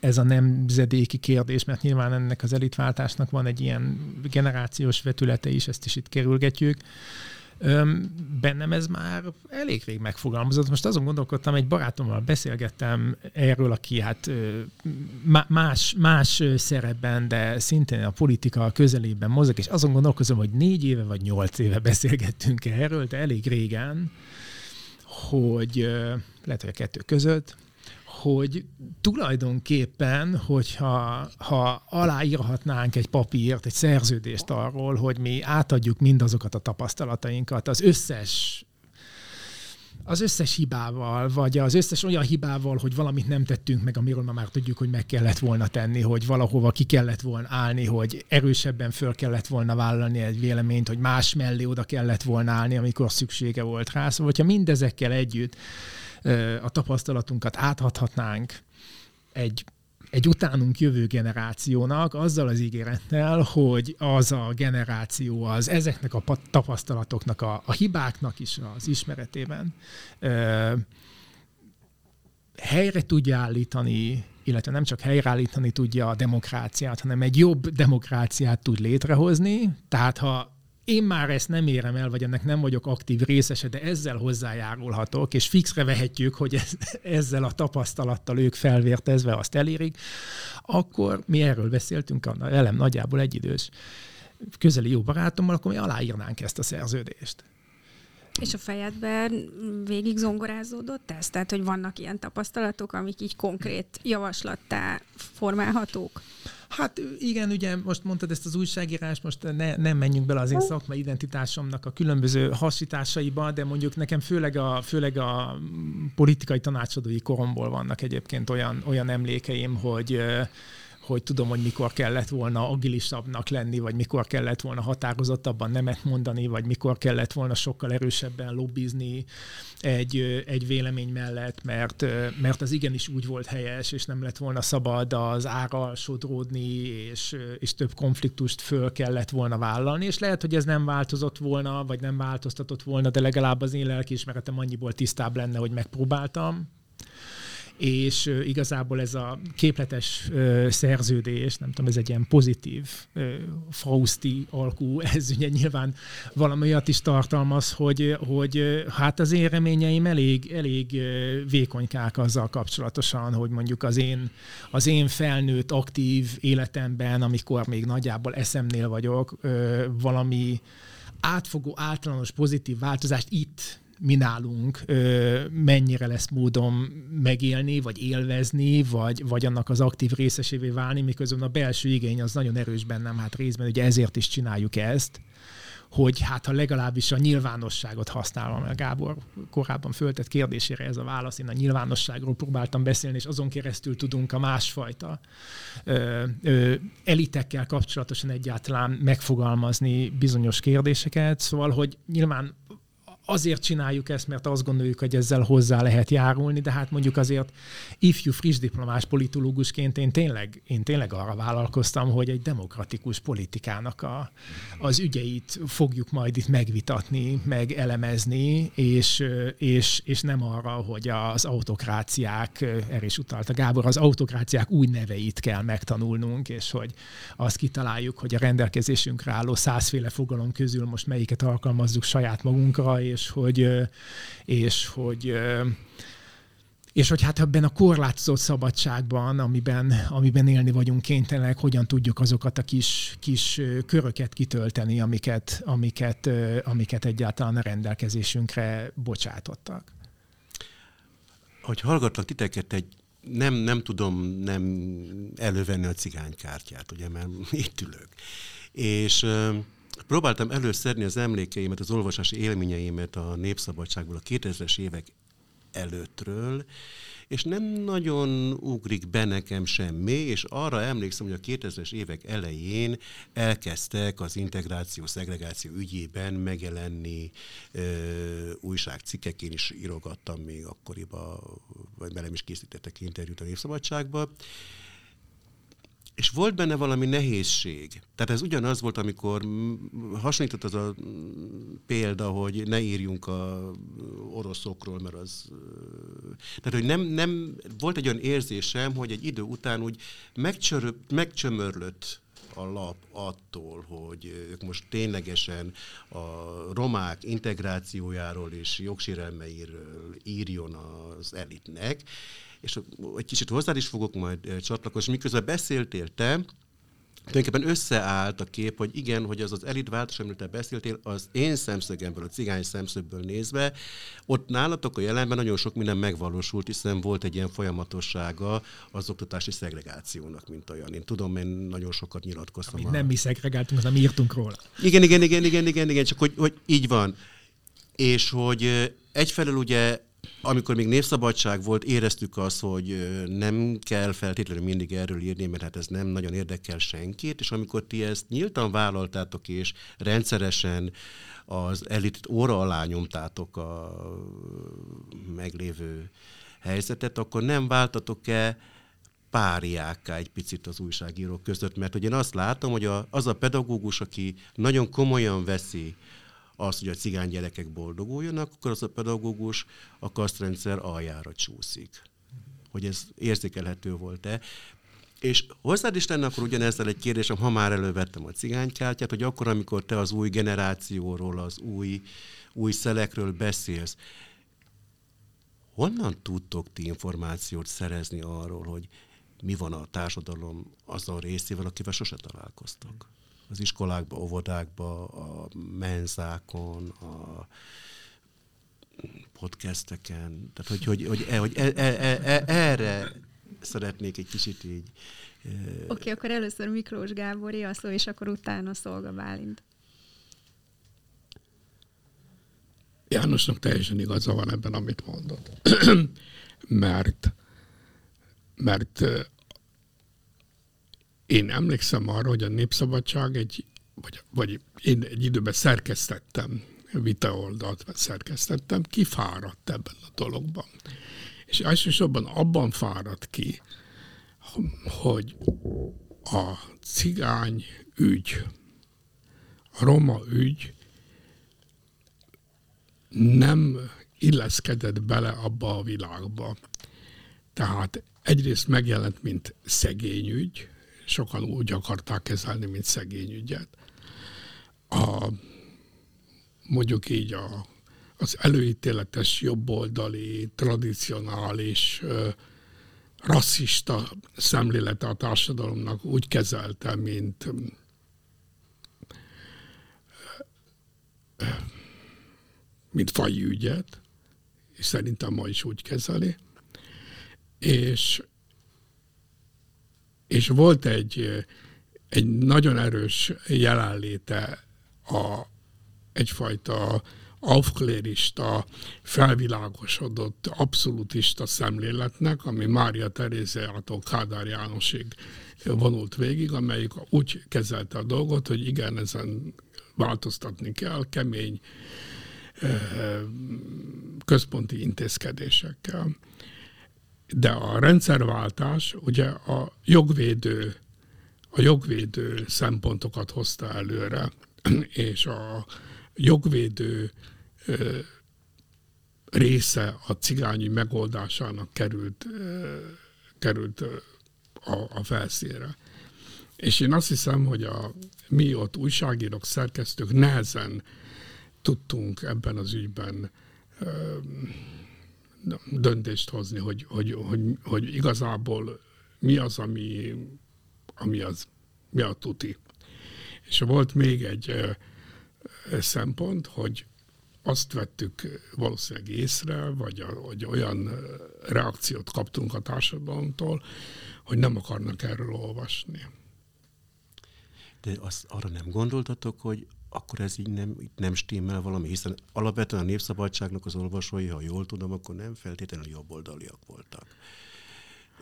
ez a nemzedéki kérdés, mert nyilván ennek az elitváltásnak van egy ilyen generációs vetülete is, ezt is itt kerülgetjük, bennem ez már elég rég megfogalmazott. Most azon gondolkodtam, egy barátommal beszélgettem erről, aki hát más, más szerepben, de szintén a politika közelében mozog, és azon gondolkozom, hogy négy éve vagy nyolc éve beszélgettünk erről, de elég régen, hogy lehet, hogy a kettő között, hogy tulajdonképpen, hogyha ha aláírhatnánk egy papírt, egy szerződést arról, hogy mi átadjuk mindazokat a tapasztalatainkat, az összes az összes hibával, vagy az összes olyan hibával, hogy valamit nem tettünk meg, amiről ma már tudjuk, hogy meg kellett volna tenni, hogy valahova ki kellett volna állni, hogy erősebben föl kellett volna vállalni egy véleményt, hogy más mellé oda kellett volna állni, amikor szüksége volt rá. Szóval, hogyha mindezekkel együtt a tapasztalatunkat átadhatnánk egy egy utánunk jövő generációnak azzal az ígérettel, hogy az a generáció az ezeknek a tapasztalatoknak, a, a hibáknak is az ismeretében ö, helyre tudja állítani, illetve nem csak helyreállítani tudja a demokráciát, hanem egy jobb demokráciát tud létrehozni. Tehát ha én már ezt nem érem el, vagy ennek nem vagyok aktív részese, de ezzel hozzájárulhatok, és fixre vehetjük, hogy ez, ezzel a tapasztalattal ők felvértezve azt elérik, akkor mi erről beszéltünk, a velem nagyjából egyidős közeli jó barátommal, akkor mi aláírnánk ezt a szerződést. És a fejedben végig zongorázódott ez? Tehát, hogy vannak ilyen tapasztalatok, amik így konkrét javaslattá formálhatók? Hát igen, ugye most mondtad ezt az újságírás, most ne, nem menjünk bele az én szakmai identitásomnak a különböző hasításaiba, de mondjuk nekem főleg a, főleg a politikai tanácsadói koromból vannak egyébként olyan, olyan emlékeim, hogy hogy tudom, hogy mikor kellett volna agilisabbnak lenni, vagy mikor kellett volna határozottabban nemet mondani, vagy mikor kellett volna sokkal erősebben lobbizni egy, egy vélemény mellett, mert, mert az igenis úgy volt helyes, és nem lett volna szabad az árral sodródni, és, és több konfliktust föl kellett volna vállalni, és lehet, hogy ez nem változott volna, vagy nem változtatott volna, de legalább az én lelkiismeretem annyiból tisztább lenne, hogy megpróbáltam, és igazából ez a képletes szerződés, nem tudom, ez egy ilyen pozitív Fausti alkú, ez ugye nyilván valami olyat is tartalmaz, hogy, hogy hát az én reményeim elég, elég vékonykák azzal kapcsolatosan, hogy mondjuk az én, az én felnőtt aktív életemben, amikor még nagyjából eszemnél vagyok, valami átfogó, általános pozitív változást itt mi nálunk mennyire lesz módom megélni, vagy élvezni, vagy, vagy annak az aktív részesévé válni, miközben a belső igény az nagyon erős bennem, hát részben ugye ezért is csináljuk ezt, hogy hát ha legalábbis a nyilvánosságot használom, mert Gábor korábban föltett kérdésére ez a válasz, én a nyilvánosságról próbáltam beszélni, és azon keresztül tudunk a másfajta ö, ö, elitekkel kapcsolatosan egyáltalán megfogalmazni bizonyos kérdéseket, szóval, hogy nyilván azért csináljuk ezt, mert azt gondoljuk, hogy ezzel hozzá lehet járulni, de hát mondjuk azért ifjú friss diplomás politológusként én tényleg, én tényleg arra vállalkoztam, hogy egy demokratikus politikának a, az ügyeit fogjuk majd itt megvitatni, meg elemezni, és, és, és nem arra, hogy az autokráciák, erre is utalta Gábor, az autokráciák új neveit kell megtanulnunk, és hogy azt kitaláljuk, hogy a rendelkezésünkre álló százféle fogalom közül most melyiket alkalmazzuk saját magunkra, hogy, és hogy és hogy hát ebben a korlátozott szabadságban, amiben, amiben élni vagyunk kénytelenek, hogyan tudjuk azokat a kis, kis köröket kitölteni, amiket, amiket, amiket egyáltalán a rendelkezésünkre bocsátottak. Hogy hallgatlak titeket, egy nem, nem tudom nem elővenni a cigánykártyát, ugye, mert itt ülök. És próbáltam előszedni az emlékeimet, az olvasási élményeimet a Népszabadságból a 2000-es évek előttről, és nem nagyon ugrik be nekem semmi, és arra emlékszem, hogy a 2000-es évek elején elkezdtek az integráció, szegregáció ügyében megjelenni ö, újságcikkek, én is írogattam még akkoriban, vagy velem is készítettek interjút a Népszabadságba, és volt benne valami nehézség. Tehát ez ugyanaz volt, amikor hasonlított az a példa, hogy ne írjunk a oroszokról, mert az... Tehát, hogy nem, nem volt egy olyan érzésem, hogy egy idő után úgy megcsömörlött a lap attól, hogy ők most ténylegesen a romák integrációjáról és jogsérelmeiről írjon az elitnek, és egy kicsit hozzád is fogok majd csatlakozni, miközben beszéltél te, tulajdonképpen összeállt a kép, hogy igen, hogy az az elitváltás, amiről te beszéltél, az én szemszögemből, a cigány szemszögből nézve, ott nálatok a jelenben nagyon sok minden megvalósult, hiszen volt egy ilyen folyamatossága az oktatási szegregációnak, mint olyan. Én tudom, én nagyon sokat nyilatkoztam. Amit nem mi szegregáltunk, hanem írtunk róla. Igen, igen, igen, igen, igen, igen, csak hogy, hogy így van. És hogy egyfelől ugye amikor még népszabadság volt, éreztük azt, hogy nem kell feltétlenül mindig erről írni, mert hát ez nem nagyon érdekel senkit, és amikor ti ezt nyíltan vállaltátok, és rendszeresen az elitit óra alá nyomtátok a meglévő helyzetet, akkor nem váltatok-e páriákká egy picit az újságírók között, mert hogy én azt látom, hogy a, az a pedagógus, aki nagyon komolyan veszi az, hogy a cigány gyerekek boldoguljanak, akkor az a pedagógus a kasztrendszer aljára csúszik. Hogy ez érzékelhető volt-e. És hozzád is lenne akkor ugyanezzel egy kérdésem, ha már elővettem a cigánykártyát, hogy akkor, amikor te az új generációról, az új, új szelekről beszélsz, honnan tudtok ti információt szerezni arról, hogy mi van a társadalom azon részével, akivel sose találkoztak? Az iskolákba, óvodákba, a menzákon, a podcasteken. Tehát, hogy, hogy, hogy, hogy e, e, e, e, erre szeretnék egy kicsit így... Oké, okay, akkor először Miklós Gábor a szó, és akkor utána Szolga Bálint. Jánosnak teljesen igaza van ebben, amit mondott. mert, mert én emlékszem arra, hogy a Népszabadság egy, vagy, vagy én egy időben szerkesztettem, vitaoldalt szerkesztettem, kifáradt ebben a dologban. És elsősorban abban fáradt ki, hogy a cigány ügy, a roma ügy nem illeszkedett bele abba a világba. Tehát egyrészt megjelent, mint szegényügy, sokan úgy akarták kezelni, mint szegényügyet. A, mondjuk így a, az előítéletes jobboldali, tradicionális, rasszista szemlélete a társadalomnak úgy kezelte, mint mint faji ügyet, és szerintem ma is úgy kezeli. És, és volt egy, egy nagyon erős jelenléte a, egyfajta aufklérista, felvilágosodott, abszolútista szemléletnek, ami Mária Teréziától Kádár Jánosig vonult végig, amelyik úgy kezelte a dolgot, hogy igen, ezen változtatni kell, kemény, központi intézkedésekkel. De a rendszerváltás ugye a jogvédő, a jogvédő szempontokat hozta előre, és a jogvédő része a cigányi megoldásának került, került a, a felszínre. És én azt hiszem, hogy a mi ott újságírók, szerkesztők nehezen tudtunk ebben az ügyben döntést hozni, hogy, hogy, hogy, hogy igazából mi az, ami, ami, az, mi a tuti. És volt még egy szempont, hogy azt vettük valószínűleg észre, vagy, vagy olyan reakciót kaptunk a társadalomtól, hogy nem akarnak erről olvasni. De azt arra nem gondoltatok, hogy akkor ez így nem, nem stimmel valami, hiszen alapvetően a Népszabadságnak az olvasói, ha jól tudom, akkor nem feltétlenül jobboldaliak voltak.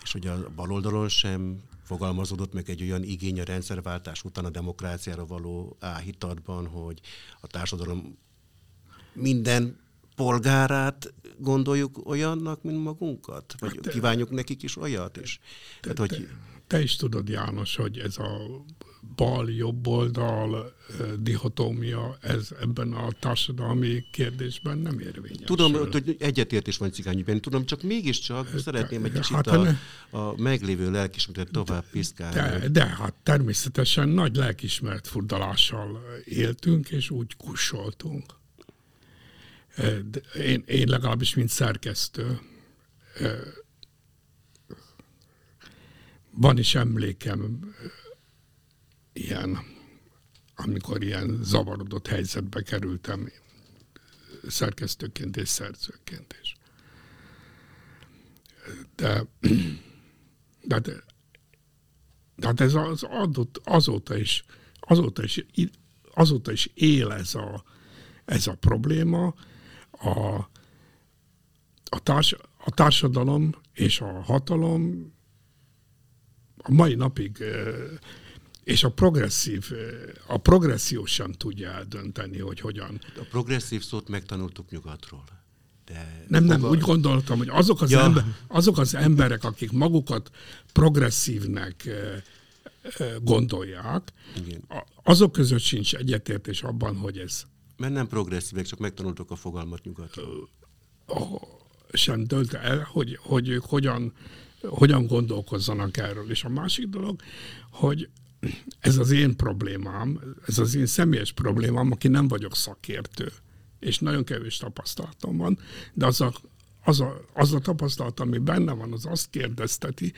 És hogy a baloldalon sem fogalmazódott meg egy olyan igény a rendszerváltás után a demokráciára való áhítatban, hogy a társadalom minden polgárát gondoljuk olyannak, mint magunkat? Vagy te, kívánjuk nekik is olyat is? Te, Tehát, hogy... te, te is tudod, János, hogy ez a bal-jobb oldal dihotómia, ez ebben a társadalmi kérdésben nem érvényes. Tudom, hogy egyetértés van cigányügyben, tudom, csak mégiscsak szeretném egy kicsit hát, a, a meglévő lelkismeretet tovább piszkálni. De, de hát természetesen nagy lelkismeret furdalással éltünk, és úgy kussoltunk. Én, én legalábbis, mint szerkesztő, van is emlékem ilyen, amikor ilyen zavarodott helyzetbe kerültem szerkesztőként és szerzőként is. De, de, de, de hát ez az adott, azóta is, azóta is, azóta is él ez a, ez a probléma, a, a, társ, a társadalom és a hatalom a mai napig és a progresszív, a progresszió sem tudja eldönteni, hogy hogyan. A progresszív szót megtanultuk nyugatról. De nem, nem, úgy gondoltam, hogy azok az, ja. ember, azok az emberek, akik magukat progresszívnek gondolják, Igen. azok között sincs egyetértés abban, hogy ez... Mert nem progresszívek, csak megtanultuk a fogalmat nyugatról. Sem dölt el, hogy, hogy ők hogyan, hogyan gondolkozzanak erről. És a másik dolog, hogy ez az én problémám, ez az én személyes problémám, aki nem vagyok szakértő, és nagyon kevés tapasztalatom van, de az a, az a, az a tapasztalat, ami benne van, az azt kérdezteti,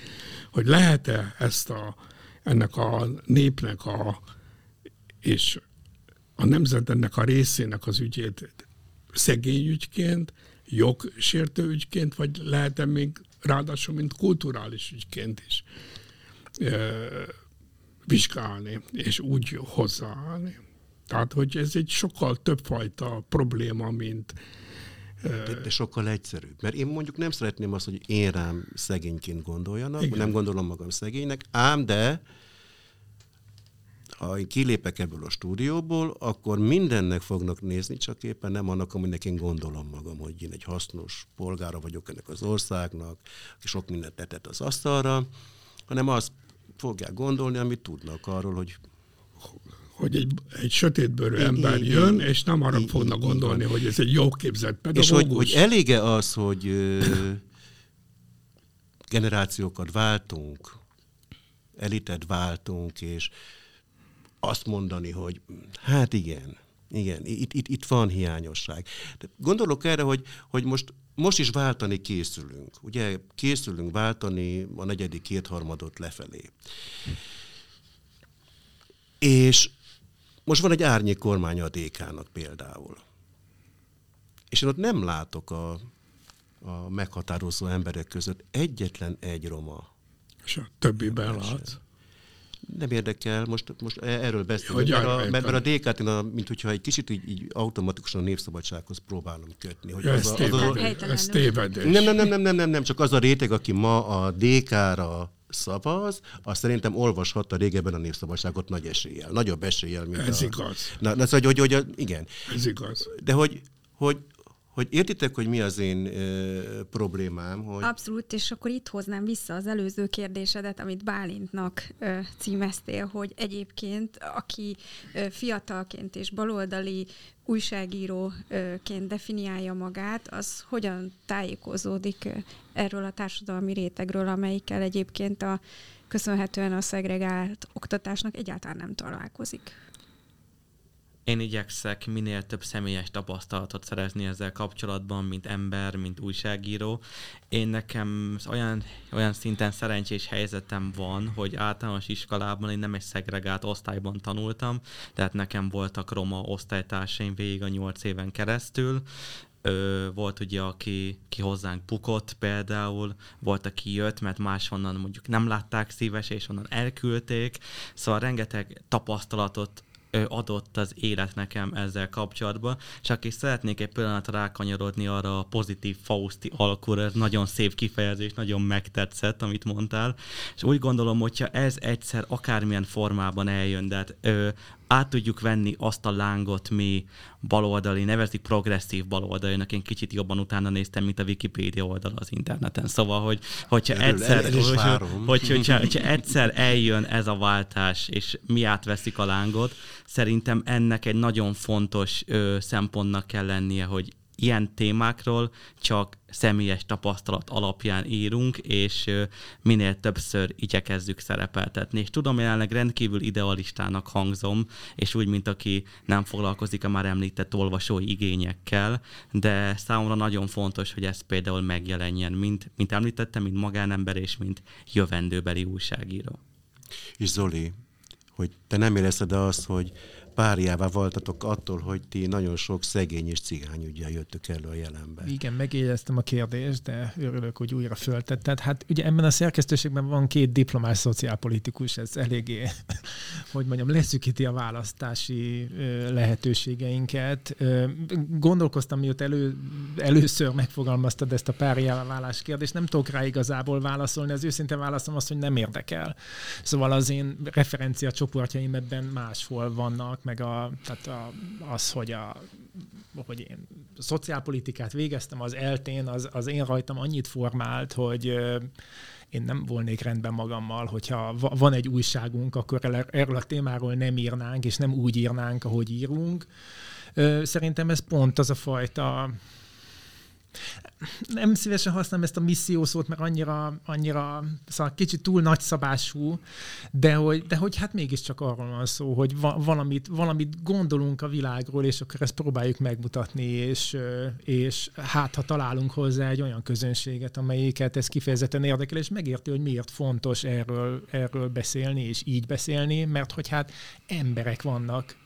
hogy lehet-e ezt a, ennek a népnek a, és a nemzetnek a részének az ügyét szegény ügyként, jogsértő ügyként, vagy lehet-e még ráadásul, mint kulturális ügyként is vizsgálni, és úgy hozzáállni. Tehát, hogy ez egy sokkal többfajta probléma, mint de, de sokkal egyszerűbb. Mert én mondjuk nem szeretném azt, hogy én rám szegényként gondoljanak, Igen. nem gondolom magam szegénynek, ám de ha én kilépek ebből a stúdióból, akkor mindennek fognak nézni, csak éppen nem annak, aminek én gondolom magam, hogy én egy hasznos polgára vagyok ennek az országnak, aki sok mindent tetett az asztalra, hanem azt fogják gondolni, amit tudnak arról, hogy hogy egy, egy sötétbőrű ember I, jön, és nem arra I, fognak I, gondolni, hogy ez egy jó képzett pedagógus. És hogy, hogy elége az, hogy ö, generációkat váltunk, elitet váltunk, és azt mondani, hogy hát igen, igen, itt, itt, itt van hiányosság. De gondolok erre, hogy, hogy most, most is váltani készülünk. Ugye készülünk váltani a negyedik kétharmadot lefelé. És most van egy árnyék kormánya a DK-nak például. És én ott nem látok a, a meghatározó emberek között egyetlen egy roma. És a többiben látsz? Nem érdekel, most, most erről beszélünk, mert, a, mert, mert a DK-t én, a, mint hogyha egy kicsit így, így automatikusan a népszabadsághoz próbálom kötni. Hogy ja, az, ez, a, az, az, ez tévedés. Nem, nem, nem, nem, nem, nem, nem, csak az a réteg, aki ma a DK-ra szavaz, az szerintem olvashatta régebben a népszabadságot nagy eséllyel. Nagyobb eséllyel, mint Ez a... igaz. Na, na szóval, hogy, hogy, hogy, igen. Ez igaz. De hogy, hogy, hogy értitek, hogy mi az én ö, problémám? Hogy... Abszolút, és akkor itt hoznám vissza az előző kérdésedet, amit Bálintnak ö, címeztél, hogy egyébként, aki ö, fiatalként és baloldali újságíróként definiálja magát, az hogyan tájékozódik erről a társadalmi rétegről, amelyikkel egyébként a köszönhetően a szegregált oktatásnak egyáltalán nem találkozik én igyekszek minél több személyes tapasztalatot szerezni ezzel kapcsolatban, mint ember, mint újságíró. Én nekem olyan, olyan szinten szerencsés helyzetem van, hogy általános iskolában én nem egy szegregált osztályban tanultam, tehát nekem voltak roma osztálytársaim végig a nyolc éven keresztül, Ö, volt ugye, aki ki hozzánk bukott például, volt, aki jött, mert máshonnan mondjuk nem látták szíves, és onnan elküldték, szóval rengeteg tapasztalatot adott az élet nekem ezzel kapcsolatban, csak is szeretnék egy pillanatra rákanyarodni arra a pozitív Fausti alkúra, ez nagyon szép kifejezés, nagyon megtetszett, amit mondtál, és úgy gondolom, hogyha ez egyszer akármilyen formában eljön, de hát, ö, át tudjuk venni azt a lángot mi baloldali, nevezik progresszív baloldalinak, én kicsit jobban utána néztem, mint a Wikipédia oldal az interneten. Szóval, hogy, hogyha, Erről egyszer, el, hogy, hogy, hogyha, hogyha egyszer eljön ez a váltás, és mi átveszik a lángot, szerintem ennek egy nagyon fontos ö, szempontnak kell lennie, hogy ilyen témákról csak személyes tapasztalat alapján írunk, és minél többször igyekezzük szerepeltetni. És tudom, jelenleg rendkívül idealistának hangzom, és úgy, mint aki nem foglalkozik a már említett olvasói igényekkel, de számomra nagyon fontos, hogy ez például megjelenjen, mint, mint említettem, mint magánember és mint jövendőbeli újságíró. És Zoli, hogy te nem érezted azt, hogy párjává voltatok attól, hogy ti nagyon sok szegény és cigány ügyel jöttök elő a jelenbe. Igen, megjegyeztem a kérdést, de örülök, hogy újra föltetted. Hát ugye ebben a szerkesztőségben van két diplomás szociálpolitikus, ez eléggé, hogy mondjam, leszűkíti a választási lehetőségeinket. Gondolkoztam, mióta elő, először megfogalmaztad ezt a párjává válás kérdést, nem tudok rá igazából válaszolni, az őszinte válaszom az, hogy nem érdekel. Szóval az én referencia csoportjaim ebben máshol vannak, meg a, tehát a, az, hogy, a, hogy én szociálpolitikát végeztem az eltén, az, az én rajtam annyit formált, hogy én nem volnék rendben magammal, hogyha van egy újságunk, akkor erről a témáról nem írnánk, és nem úgy írnánk, ahogy írunk. Szerintem ez pont az a fajta nem szívesen használom ezt a misszió szót, mert annyira, annyira szóval kicsit túl nagyszabású, de hogy, de hogy hát mégiscsak arról van szó, hogy va, valamit, valamit gondolunk a világról, és akkor ezt próbáljuk megmutatni, és, és hát ha találunk hozzá egy olyan közönséget, amelyiket ez kifejezetten érdekel, és megérti, hogy miért fontos erről, erről beszélni, és így beszélni, mert hogy hát emberek vannak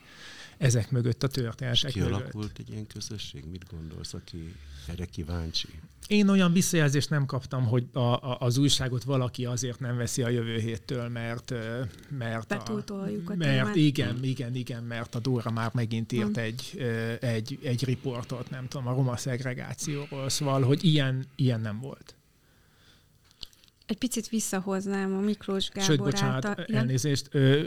ezek mögött, a történetek Kialakult mögött. egy ilyen közösség? Mit gondolsz, aki erre kíváncsi? Én olyan visszajelzést nem kaptam, hogy a, a, az újságot valaki azért nem veszi a jövő héttől, mert mert, a, Betúltoljuk a mert témát. igen, igen, igen, mert a Dóra már megint írt Hmm. egy, egy, egy riportot, nem tudom, a roma szegregációról, szóval, hogy ilyen, ilyen nem volt. Egy picit visszahoznám a Miklós Gábor Sőt, bocsánat, által... Elnézést, ö,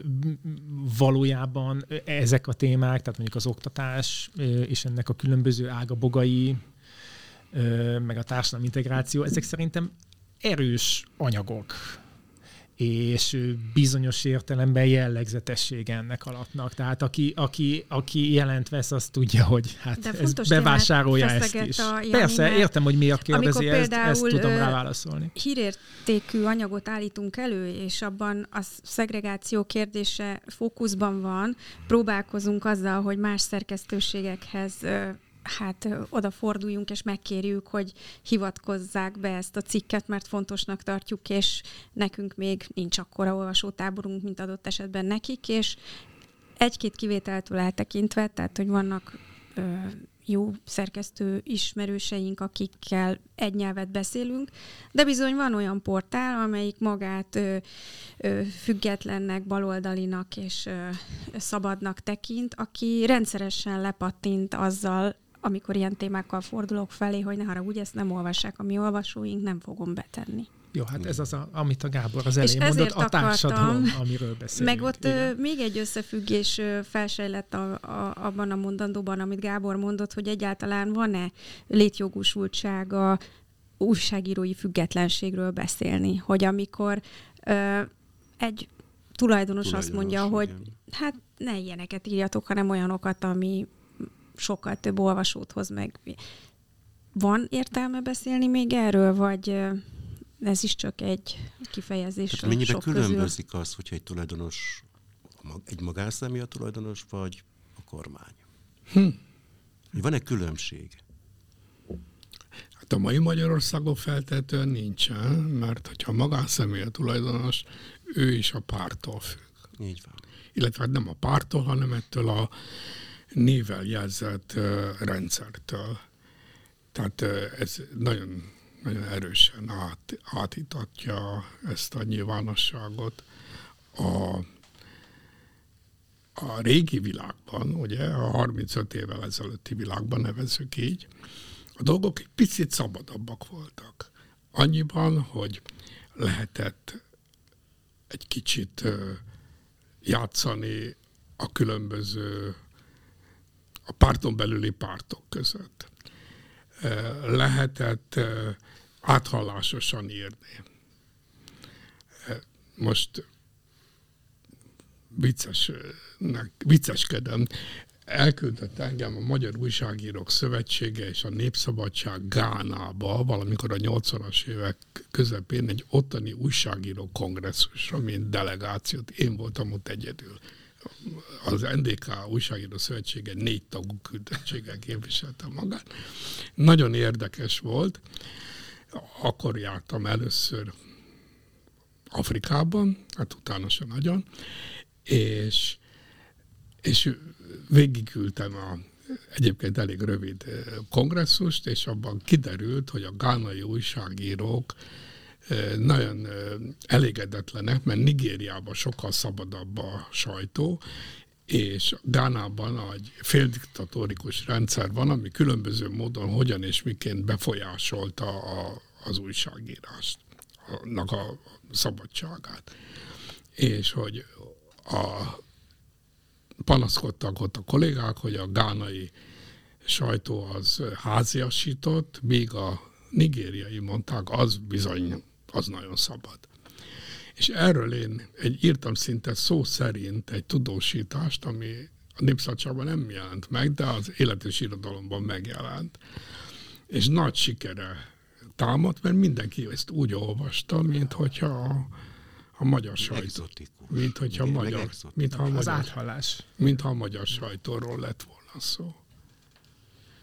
valójában ezek a témák, tehát mondjuk az oktatás ö, és ennek a különböző ágabogai, meg a társadalmi integráció, ezek szerintem erős anyagok és bizonyos értelemben jellegzetessége ennek alapnak. Tehát aki, aki, aki jelent vesz, az tudja, hogy hát De ez bevásárolja ezt is. a Persze, értem, hogy miért kérdezi ezt, ezt tudom rá válaszolni. hírértékű anyagot állítunk elő, és abban a szegregáció kérdése fókuszban van, próbálkozunk azzal, hogy más szerkesztőségekhez hát odaforduljunk és megkérjük, hogy hivatkozzák be ezt a cikket, mert fontosnak tartjuk, és nekünk még nincs akkora olvasótáborunk, mint adott esetben nekik, és egy-két kivételtől eltekintve, tehát hogy vannak ö, jó szerkesztő ismerőseink, akikkel egy nyelvet beszélünk, de bizony van olyan portál, amelyik magát ö, ö, függetlennek, baloldalinak és ö, szabadnak tekint, aki rendszeresen lepattint azzal, amikor ilyen témákkal fordulok felé, hogy ne haragudj, ezt nem olvassák a mi olvasóink, nem fogom betenni. Jó, hát ez az, a, amit a Gábor az És elején mondott, ezért a társadalom, akartam- amiről beszélünk. Meg ott ö, még egy összefüggés felsejlett a, a, abban a mondandóban, amit Gábor mondott, hogy egyáltalán van-e létjogosultsága újságírói függetlenségről beszélni, hogy amikor ö, egy tulajdonos, azt mondja, Tulajdonos, hogy igen. hát ne ilyeneket írjatok, hanem olyanokat, ami sokkal több olvasót hoz meg. Van értelme beszélni még erről, vagy ez is csak egy kifejezés Tehát mennyiben sok közül? különbözik az, hogyha egy tulajdonos, egy magánszemély a tulajdonos, vagy a kormány? Hm. Van-e különbség? Hát a mai Magyarországon feltétlenül nincsen, mert hogyha magánszemély a tulajdonos, ő is a pártól függ. Így van. Illetve hát nem a pártól, hanem ettől a nével jelzett rendszertől. Tehát ez nagyon, nagyon erősen át, átítatja ezt a nyilvánosságot. A, a régi világban, ugye, a 35 évvel ezelőtti világban nevezzük így, a dolgok egy picit szabadabbak voltak. Annyiban, hogy lehetett egy kicsit játszani a különböző a párton belüli pártok között. Lehetett áthallásosan írni. Most viccesnek, vicceskedem, elküldött engem a Magyar Újságírók Szövetsége és a Népszabadság Gánába valamikor a 80-as évek közepén egy ottani újságíró kongresszusra, mint delegációt. Én voltam ott egyedül. Az NDK Újságíró Szövetsége négy tagú küldöttséggel képviselte magát. Nagyon érdekes volt. Akkor jártam először Afrikában, hát utána se nagyon, és és végigküldtem a egyébként elég rövid kongresszust, és abban kiderült, hogy a gánai újságírók nagyon elégedetlenek, mert Nigériában sokkal szabadabb a sajtó, és Gánában egy féldiktatórikus rendszer van, ami különböző módon hogyan és miként befolyásolta a, az újságírást, annak a szabadságát. És hogy a panaszkodtak ott a kollégák, hogy a gánai sajtó az háziasított, míg a nigériai mondták, az bizony, az nagyon szabad. És erről én egy, írtam szinte szó szerint egy tudósítást, ami a Népszabadságban nem jelent meg, de az élet és irodalomban megjelent. És nagy sikere támadt, mert mindenki ezt úgy olvasta, mint hogyha a, a magyar sajtó. Exotikus. Mint hogyha a Igen, magyar, exotikus. mintha a Az magyar, áthallás. mintha a magyar sajtóról lett volna szó.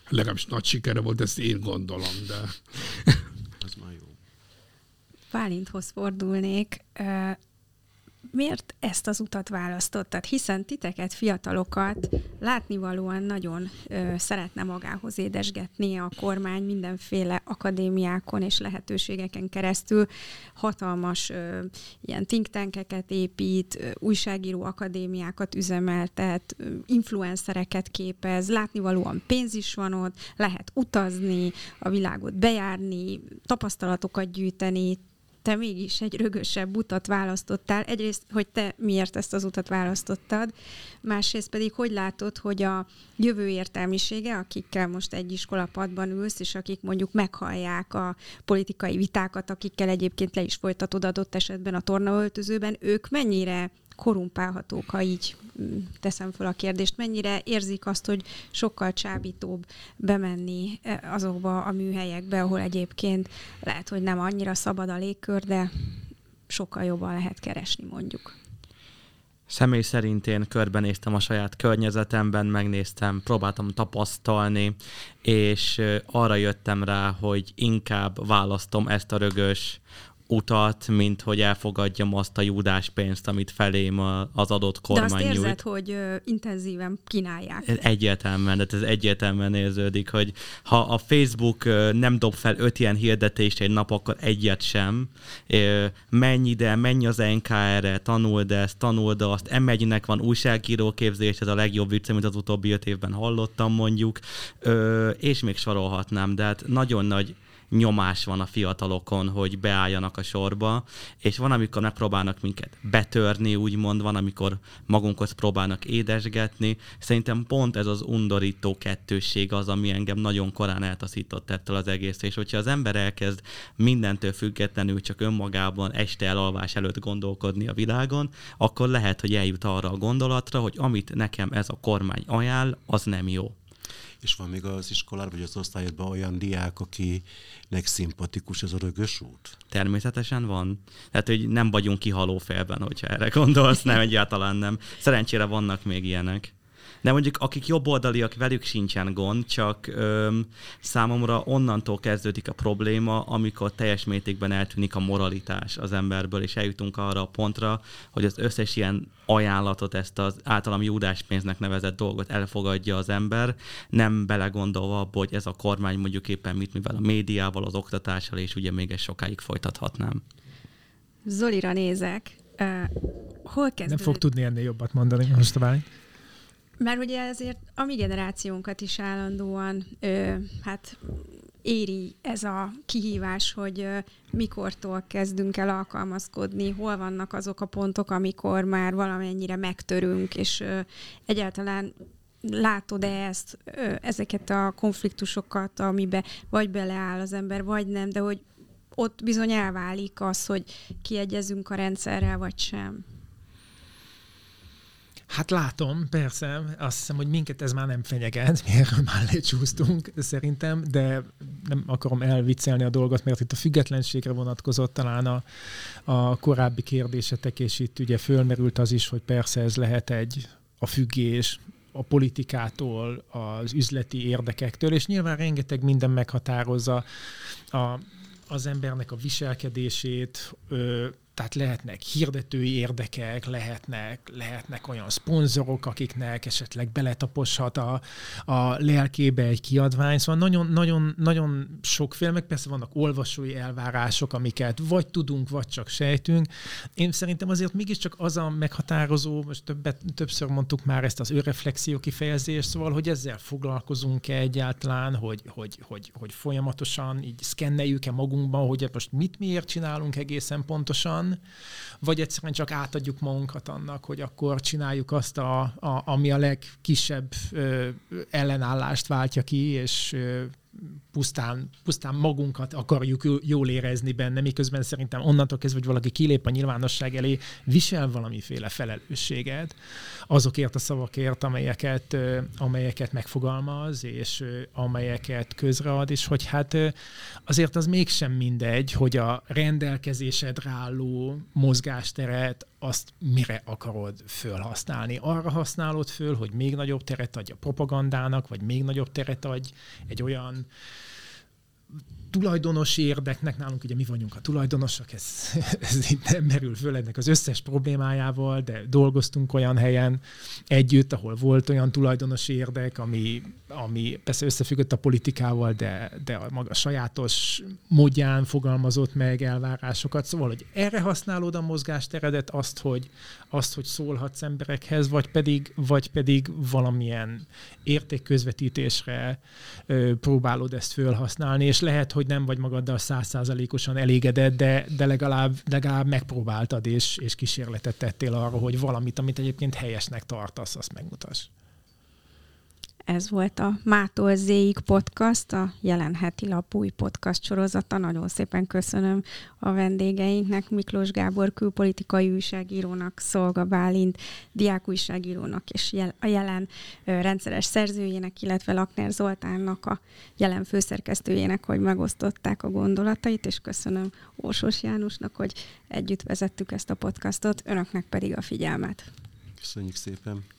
Legalábbis nagy sikere volt, ezt én gondolom, de Az. Bálinthoz fordulnék. Miért ezt az utat választottad? Hiszen titeket, fiatalokat látnivalóan nagyon ö, szeretne magához édesgetni a kormány mindenféle akadémiákon és lehetőségeken keresztül. Hatalmas ö, ilyen think tankeket épít, ö, újságíró akadémiákat üzemeltet, ö, influencereket képez, látnivalóan pénz is van ott, lehet utazni, a világot bejárni, tapasztalatokat gyűjteni, te mégis egy rögösebb utat választottál. Egyrészt, hogy te miért ezt az utat választottad, másrészt pedig, hogy látod, hogy a jövő értelmisége, akikkel most egy iskolapadban ülsz, és akik mondjuk meghallják a politikai vitákat, akikkel egyébként le is folytatod adott esetben a tornaöltözőben, ők mennyire korumpálhatók, ha így mm, teszem fel a kérdést, mennyire érzik azt, hogy sokkal csábítóbb bemenni e, azokba a műhelyekbe, ahol egyébként lehet, hogy nem annyira szabad a légkör, de sokkal jobban lehet keresni mondjuk. Személy szerint én körbenéztem a saját környezetemben, megnéztem, próbáltam tapasztalni, és arra jöttem rá, hogy inkább választom ezt a rögös, utat, mint hogy elfogadjam azt a júdás pénzt, amit felém az adott kormány De azt érzed, nyújt. hogy ö, intenzíven kínálják. Ez egyértelműen, tehát ez egyértelműen érződik, hogy ha a Facebook nem dob fel öt ilyen hirdetést egy nap, akkor egyet sem. Menj ide, menj az NKR-re, tanuld ezt, tanuld azt, M1-nek van újságíró képzés, ez a legjobb vicc, amit az utóbbi öt évben hallottam mondjuk, és még sorolhatnám, de hát nagyon nagy nyomás van a fiatalokon, hogy beálljanak a sorba, és van, amikor megpróbálnak minket betörni, úgymond, van, amikor magunkhoz próbálnak édesgetni. Szerintem pont ez az undorító kettősség az, ami engem nagyon korán eltaszított ettől az egész, és hogyha az ember elkezd mindentől függetlenül csak önmagában este elalvás előtt gondolkodni a világon, akkor lehet, hogy eljut arra a gondolatra, hogy amit nekem ez a kormány ajánl, az nem jó. És van még az iskolában, vagy az osztályodban olyan diák, akinek szimpatikus ez a rögös út? Természetesen van. Tehát, hogy nem vagyunk kihaló félben, hogyha erre gondolsz, nem, egyáltalán nem. Szerencsére vannak még ilyenek. De mondjuk akik jobboldaliak, velük sincsen gond, csak öm, számomra onnantól kezdődik a probléma, amikor teljes mértékben eltűnik a moralitás az emberből, és eljutunk arra a pontra, hogy az összes ilyen ajánlatot, ezt az általam júdás pénznek nevezett dolgot elfogadja az ember, nem belegondolva abba, hogy ez a kormány mondjuk éppen mit mivel a médiával, az oktatással, és ugye még egy sokáig folytathatnám. Zolira nézek. Uh, hol kezdődik? Nem fog tudni ennél jobbat mondani most a. Mert ugye ezért a mi generációnkat is állandóan ö, hát éri ez a kihívás, hogy mikortól kezdünk el alkalmazkodni, hol vannak azok a pontok, amikor már valamennyire megtörünk, és egyáltalán látod-e ezt, ezeket a konfliktusokat, amibe vagy beleáll az ember, vagy nem, de hogy ott bizony elválik az, hogy kiegyezünk a rendszerrel, vagy sem. Hát látom, persze, azt hiszem, hogy minket ez már nem fenyeget, mi erről már lecsúsztunk szerintem, de nem akarom elviccelni a dolgot, mert itt a függetlenségre vonatkozott talán a, a korábbi kérdésetek, és itt ugye fölmerült az is, hogy persze ez lehet egy a függés, a politikától, az üzleti érdekektől, és nyilván rengeteg minden meghatározza a, az embernek a viselkedését, ö, tehát lehetnek hirdetői érdekek, lehetnek, lehetnek olyan szponzorok, akiknek esetleg beletaposhat a, a lelkébe egy kiadvány. Szóval nagyon, nagyon, nagyon sokféle, meg persze vannak olvasói elvárások, amiket vagy tudunk, vagy csak sejtünk. Én szerintem azért mégiscsak az a meghatározó, most többet, többször mondtuk már ezt az őreflexió kifejezést, szóval, hogy ezzel foglalkozunk-e egyáltalán, hogy, hogy, hogy, hogy folyamatosan így szkenneljük-e magunkban, hogy most mit miért csinálunk egészen pontosan, vagy egyszerűen csak átadjuk magunkat annak, hogy akkor csináljuk azt, a, a, ami a legkisebb ö, ellenállást váltja ki, és ö, pusztán, pusztán magunkat akarjuk jól érezni benne, miközben szerintem onnantól kezdve, hogy valaki kilép a nyilvánosság elé, visel valamiféle felelősséget azokért a szavakért, amelyeket, amelyeket megfogalmaz, és amelyeket közread, és hogy hát azért az mégsem mindegy, hogy a rendelkezésedre álló mozgásteret azt mire akarod fölhasználni. Arra használod föl, hogy még nagyobb teret adj a propagandának, vagy még nagyobb teret adj egy olyan tulajdonos érdeknek, nálunk ugye mi vagyunk a tulajdonosok, ez, ez itt nem merül föl ennek az összes problémájával, de dolgoztunk olyan helyen együtt, ahol volt olyan tulajdonos érdek, ami, ami persze összefüggött a politikával, de, de a maga sajátos módján fogalmazott meg elvárásokat. Szóval, hogy erre használod a mozgásteredet, azt, hogy, azt, hogy szólhatsz emberekhez, vagy pedig, vagy pedig valamilyen értékközvetítésre ö, próbálod ezt fölhasználni, és lehet, hogy nem vagy magaddal százszázalékosan elégedett, de, de legalább, legalább megpróbáltad, és, és kísérletet tettél arra, hogy valamit, amit egyébként helyesnek tartasz, azt megmutass. Ez volt a Mától Zéig podcast, a jelen heti lap új podcast sorozata. Nagyon szépen köszönöm a vendégeinknek, Miklós Gábor külpolitikai újságírónak, Szolga Bálint, diákújságírónak és a jelen rendszeres szerzőjének, illetve Lakner Zoltánnak, a jelen főszerkesztőjének, hogy megosztották a gondolatait, és köszönöm Orsos Jánosnak, hogy együtt vezettük ezt a podcastot, önöknek pedig a figyelmet. Köszönjük szépen!